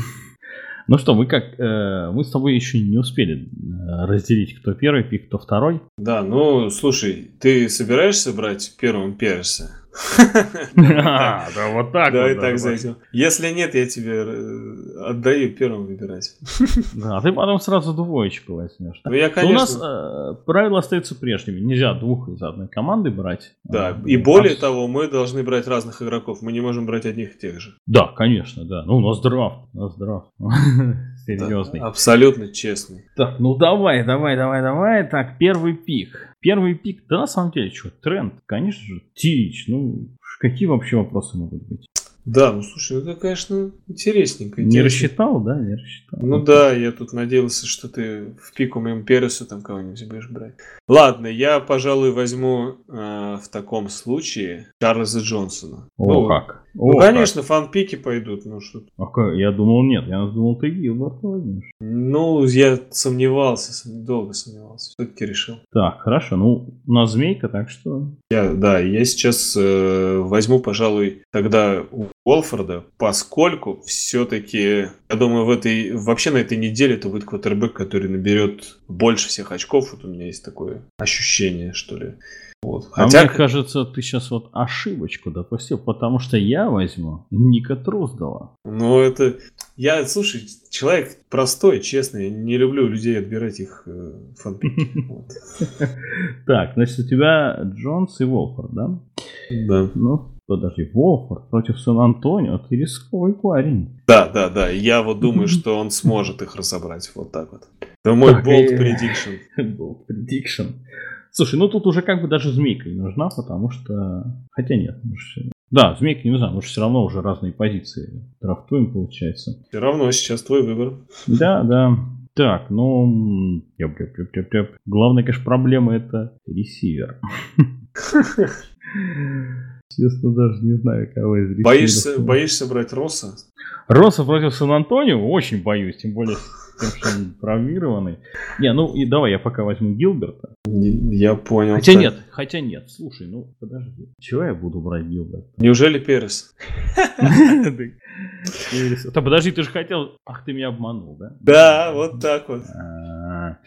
Ну что, мы как, э, мы с тобой еще не успели э, разделить, кто первый пик, кто второй. Да, ну, слушай, ты собираешься брать первым Переса? *laughs* А, да, вот так Давай так да, зайдем. Если нет, я тебе э, отдаю первым выбирать. *laughs* Да, а ты потом сразу двоечку возьмешь. Ну, я, У нас э, правила остаются прежними. Нельзя двух из одной команды брать. Да, А, и более того, мы должны брать разных игроков. Мы не можем брать одних и тех же. Да, конечно, да. Ну, у нас драфт. У нас драфт. Серьезный. *laughs* Да, абсолютно честный. Так, ну давай, давай, давай, давай. Так, первый пик. Первый пик, да на самом деле, что, тренд, конечно же, Тич, ну, какие вообще вопросы могут быть? Да, ну слушай, это, конечно, интересненько. Не интересно. рассчитал, да, не рассчитал. Ну да, я тут надеялся, что ты в пику моему Пересу там кого-нибудь будешь брать. Ладно, я, пожалуй, возьму э, в таком случае Чарльза Джонсона. О, ну, как. Ну, О, конечно, фанпики пойдут, ну что. А как? Я думал, нет, я думал, ты Гилберт возьмешь. Ну, я сомневался, сом- долго сомневался. Все-таки решил. Так, хорошо, ну, у нас змейка, так что... Я, да, я сейчас э, возьму, пожалуй, тогда у Уолфорда, поскольку все-таки, я думаю, в этой, вообще на этой неделе это будет квотербек, который наберет больше всех очков. Вот у меня есть такое ощущение, что ли. Вот. А Хотя, мне кажется, ты сейчас вот ошибочку допустил, потому что я возьму Ника Труздала. ну это, я, слушай, человек простой, честный, не люблю людей отбирать их э, фанпики. *laughs* Так, значит, у тебя Джонс и Волфорд, да? Да. Ну, подожди, Волфорд против Сан-Антонио, ты рисковый парень. Да, да, да. Я вот думаю, что он сможет их разобрать. Вот так вот. Это мой болт prediction. *laughs* Был prediction. Слушай, ну тут уже как бы даже змейка не нужна, потому что... Хотя нет, ж- да, змейка не нужна, потому что все равно уже разные позиции драфтуем, получается. Все равно сейчас твой выбор. Да, да. Так, ну... тяп, тяп, тяп, тяп, тяп. Главная, конечно, проблема это ресивер. *laughs* Честно, даже не знаю, кого из ресиверов. Боишься, боишься брать Росса? Росса против Сан-Антонио? Очень боюсь, тем более тем, что он травмированный. Не, ну и давай я пока возьму Гилберта. Я понял. Хотя Так. нет, хотя нет. Слушай, ну подожди. Чего я буду брать Гилберта? Неужели *laughs* Перес? Да подожди, ты же хотел... Ах, ты меня обманул, да? Да, вот так вот. А.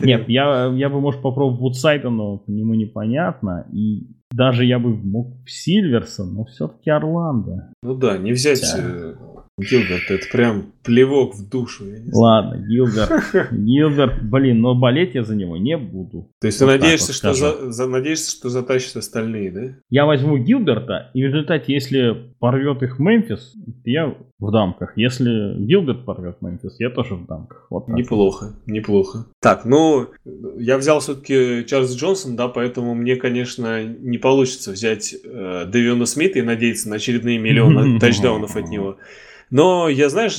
Нет, я, я бы, может, попробовал Вудсайда, но по нему непонятно. И даже я бы мог Сильверсон, но все-таки Орландо. Ну да, не взять Да. э, Гилберта, это прям плевок в душу. Ладно, Гилберт. *laughs* Гилберт, блин, но болеть я за него не буду. То есть ты Вот так надеешься, вот что скажу. за, за- надеешься, что затащат остальные, да? Я возьму Гилберта, и в результате, если порвет их Мемфис, я в дамках. Если Гилберт порвет Мемфис, я тоже в дамках. Вот так. Неплохо, неплохо. Так, ну, я взял все-таки Чарльз Джонсон, да, поэтому мне, конечно, не получится взять э, Дэвиона Смита и надеяться на очередные миллионы *laughs* тачдаунов от него. Но я, знаешь,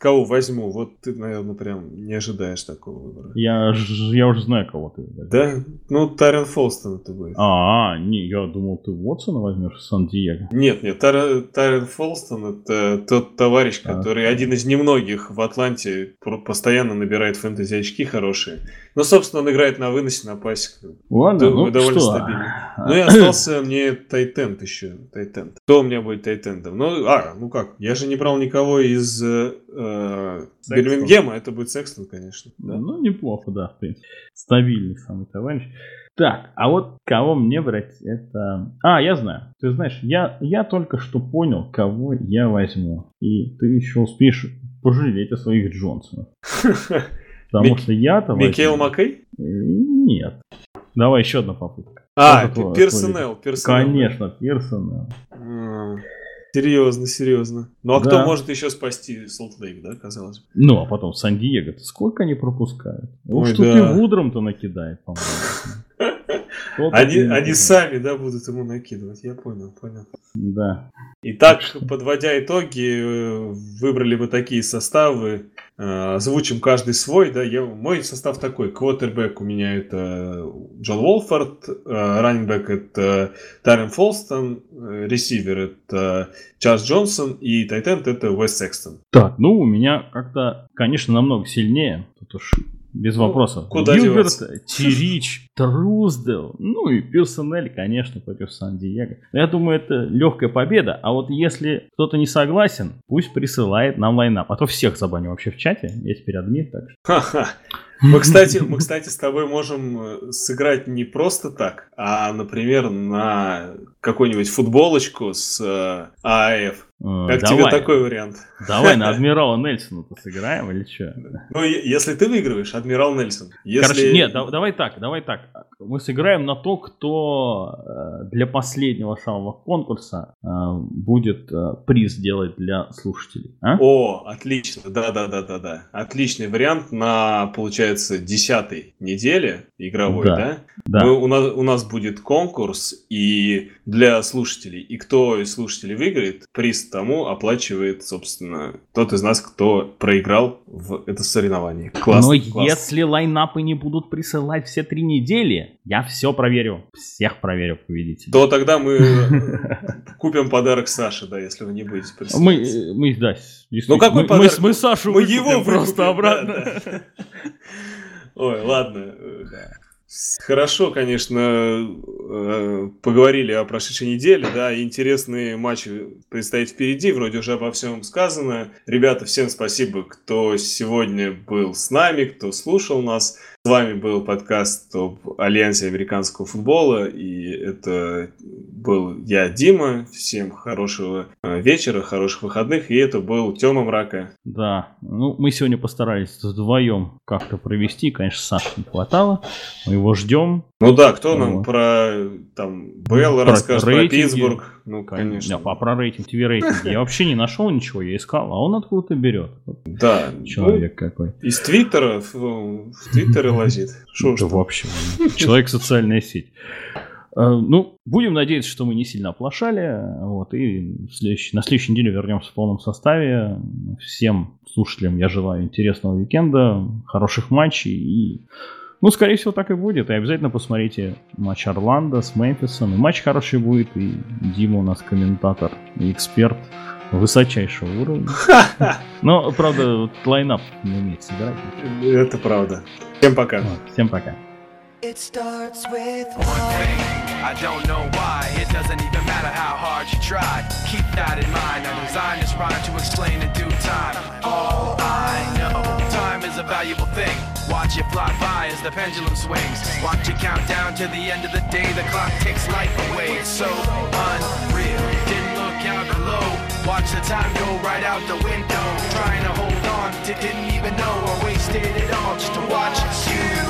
кого возьму? Вот ты, наверное, прям не ожидаешь такого выбора. Я, я уже знаю, кого ты возьмешь. Да? Ну, Тарен Фолстон это будет. А, не, я думал, ты Уотсона возьмешь в Сан-Диего. Нет, нет, Тар- Тарен Фолстон это тот товарищ, Так. который один из немногих в Атланте постоянно набирает фэнтези очки хорошие. Ну, собственно, он играет на выносе, на пасе. Ладно, ну довольно что? стабильно. Ну и остался мне Тайтенд еще. Тайтенд. Кто у меня будет Тайтендом? Ну, а, ну как? Я же не брал никого из э, э, Бирмингема. Это будет Секстон, конечно. Да. Ну, неплохо, да, в принципе. Стабильный самый товарищ. Так, а вот кого мне брать, это... А, я знаю. Ты знаешь, я, я только что понял, кого я возьму. И ты еще успеешь пожалеть о своих Джонсонах. *laughs* Потому Мик- что я-то Микел Маккей? Нет. Давай еще одна попытка. А, твой- персонал. персонал. Конечно, персонал. Серьезно, серьезно. Ну а Да. кто может еще спасти Солт-Лейк, да, казалось бы? Ну, а потом Сан-Диего. Сколько они пропускают? Уж Ой, тут да. и Вудром-то накидает, по-моему. Они, они сами, да, будут ему накидывать. Я понял, понял. Да. Итак, подводя итоги, э, выбрали мы такие составы. Э, Озвучим каждый свой, да. Я, мой состав такой. Квотербек у меня это Джон Уолфорд, э, раннинбэк это Тарен Фолстон, э, ресивер это Чарльз Джонсон и тайтенд это Уэс Секстон. Так, ну, у меня как-то, конечно, намного сильнее. Тут уж без Ну, вопросов. куда Гилберт, деваться? Чирич, Труздел, ну и Персонель, конечно, против Сан-Диего. Я думаю, это легкая победа. А вот если кто-то не согласен, пусть присылает нам лайнап. А то всех забаню вообще в чате. Я теперь админ, так что. Ха-ха. Мы, кстати, мы, кстати, с тобой можем э, сыграть не просто так, а, например, на какую-нибудь футболочку с э, ААФ. Э, Как давай, тебе такой вариант? Давай на *laughs* Адмирала Нельсона-то сыграем или что? Ну, если ты выигрываешь, Адмирал Нельсон. Если... Короче, нет, да- давай так, давай так. Мы сыграем на то, кто э, для последнего самого конкурса э, будет э, приз делать для слушателей. а? О, отлично, да-да-да-да-да. Отличный вариант на, получается, десятой неделе игровой, Да, да? Да. Мы- у, нас, у нас будет конкурс и для слушателей. И кто из слушателей выиграет, приз тому оплачивает, собственно, тот из нас, кто проиграл в это соревнование. Классно, Но классно. если лайнапы не будут присылать все три недели, я все проверю. Всех проверю победителей. То тогда мы *laughs* купим подарок Саше, да, если вы не будете. Мы, мы, да, Ну какой подарок? мы, Сашу Мы его просто обратно. *laughs* Ой, ладно. Хорошо, конечно, э, поговорили о прошедшей неделе, да, интересные матчи предстоят впереди, вроде уже обо всем сказано. Ребята, всем спасибо, кто сегодня был с нами, кто слушал нас. Вами был подкаст об Альянсе американского футбола, и это был я, Дима. Всем хорошего э, вечера, хороших выходных, и это был Тёма Мрака. Да, ну мы сегодня постарались вдвоем как-то провести, конечно, Саши не хватало, мы его ждем. Ну да, кто нам Вот. про там Белл Про расскажет, про рейтинги. Питтсбург? Ну, конечно. Да, про рейтинг, ТВ рейтинг. Я вообще не нашел ничего, я искал, а он откуда-то берет. Да, Человек какой. ну, из Твиттера в, в Твиттере лазит. *laughs* Шо ж Да вообще. Человек социальная сеть. Э, Ну, будем надеяться, что мы не сильно оплошали. Вот, и следующий- на следующей неделе вернемся в полном составе. Всем слушателям я желаю интересного уикенда, хороших матчей. И, ну, скорее всего, так и будет. И обязательно посмотрите матч Орландо с Мемфисом. И матч хороший будет. И Дима у нас комментатор и эксперт высочайшего уровня. *laughs* Но, правда, вот лайнап не умеет собирать. Это правда. Всем пока. Всем пока. It starts with One thing, I don't know why. It doesn't even matter how hard you try. Keep that in mind. I designed this rhyme to explain in due time. All I know, a valuable thing. Watch it fly by as the pendulum swings. Watch it count down to the end of the day. The clock takes life away. It's so unreal. Didn't look out below. Watch the time go right out the window. Trying to hold on to didn't even know I wasted it all just to watch you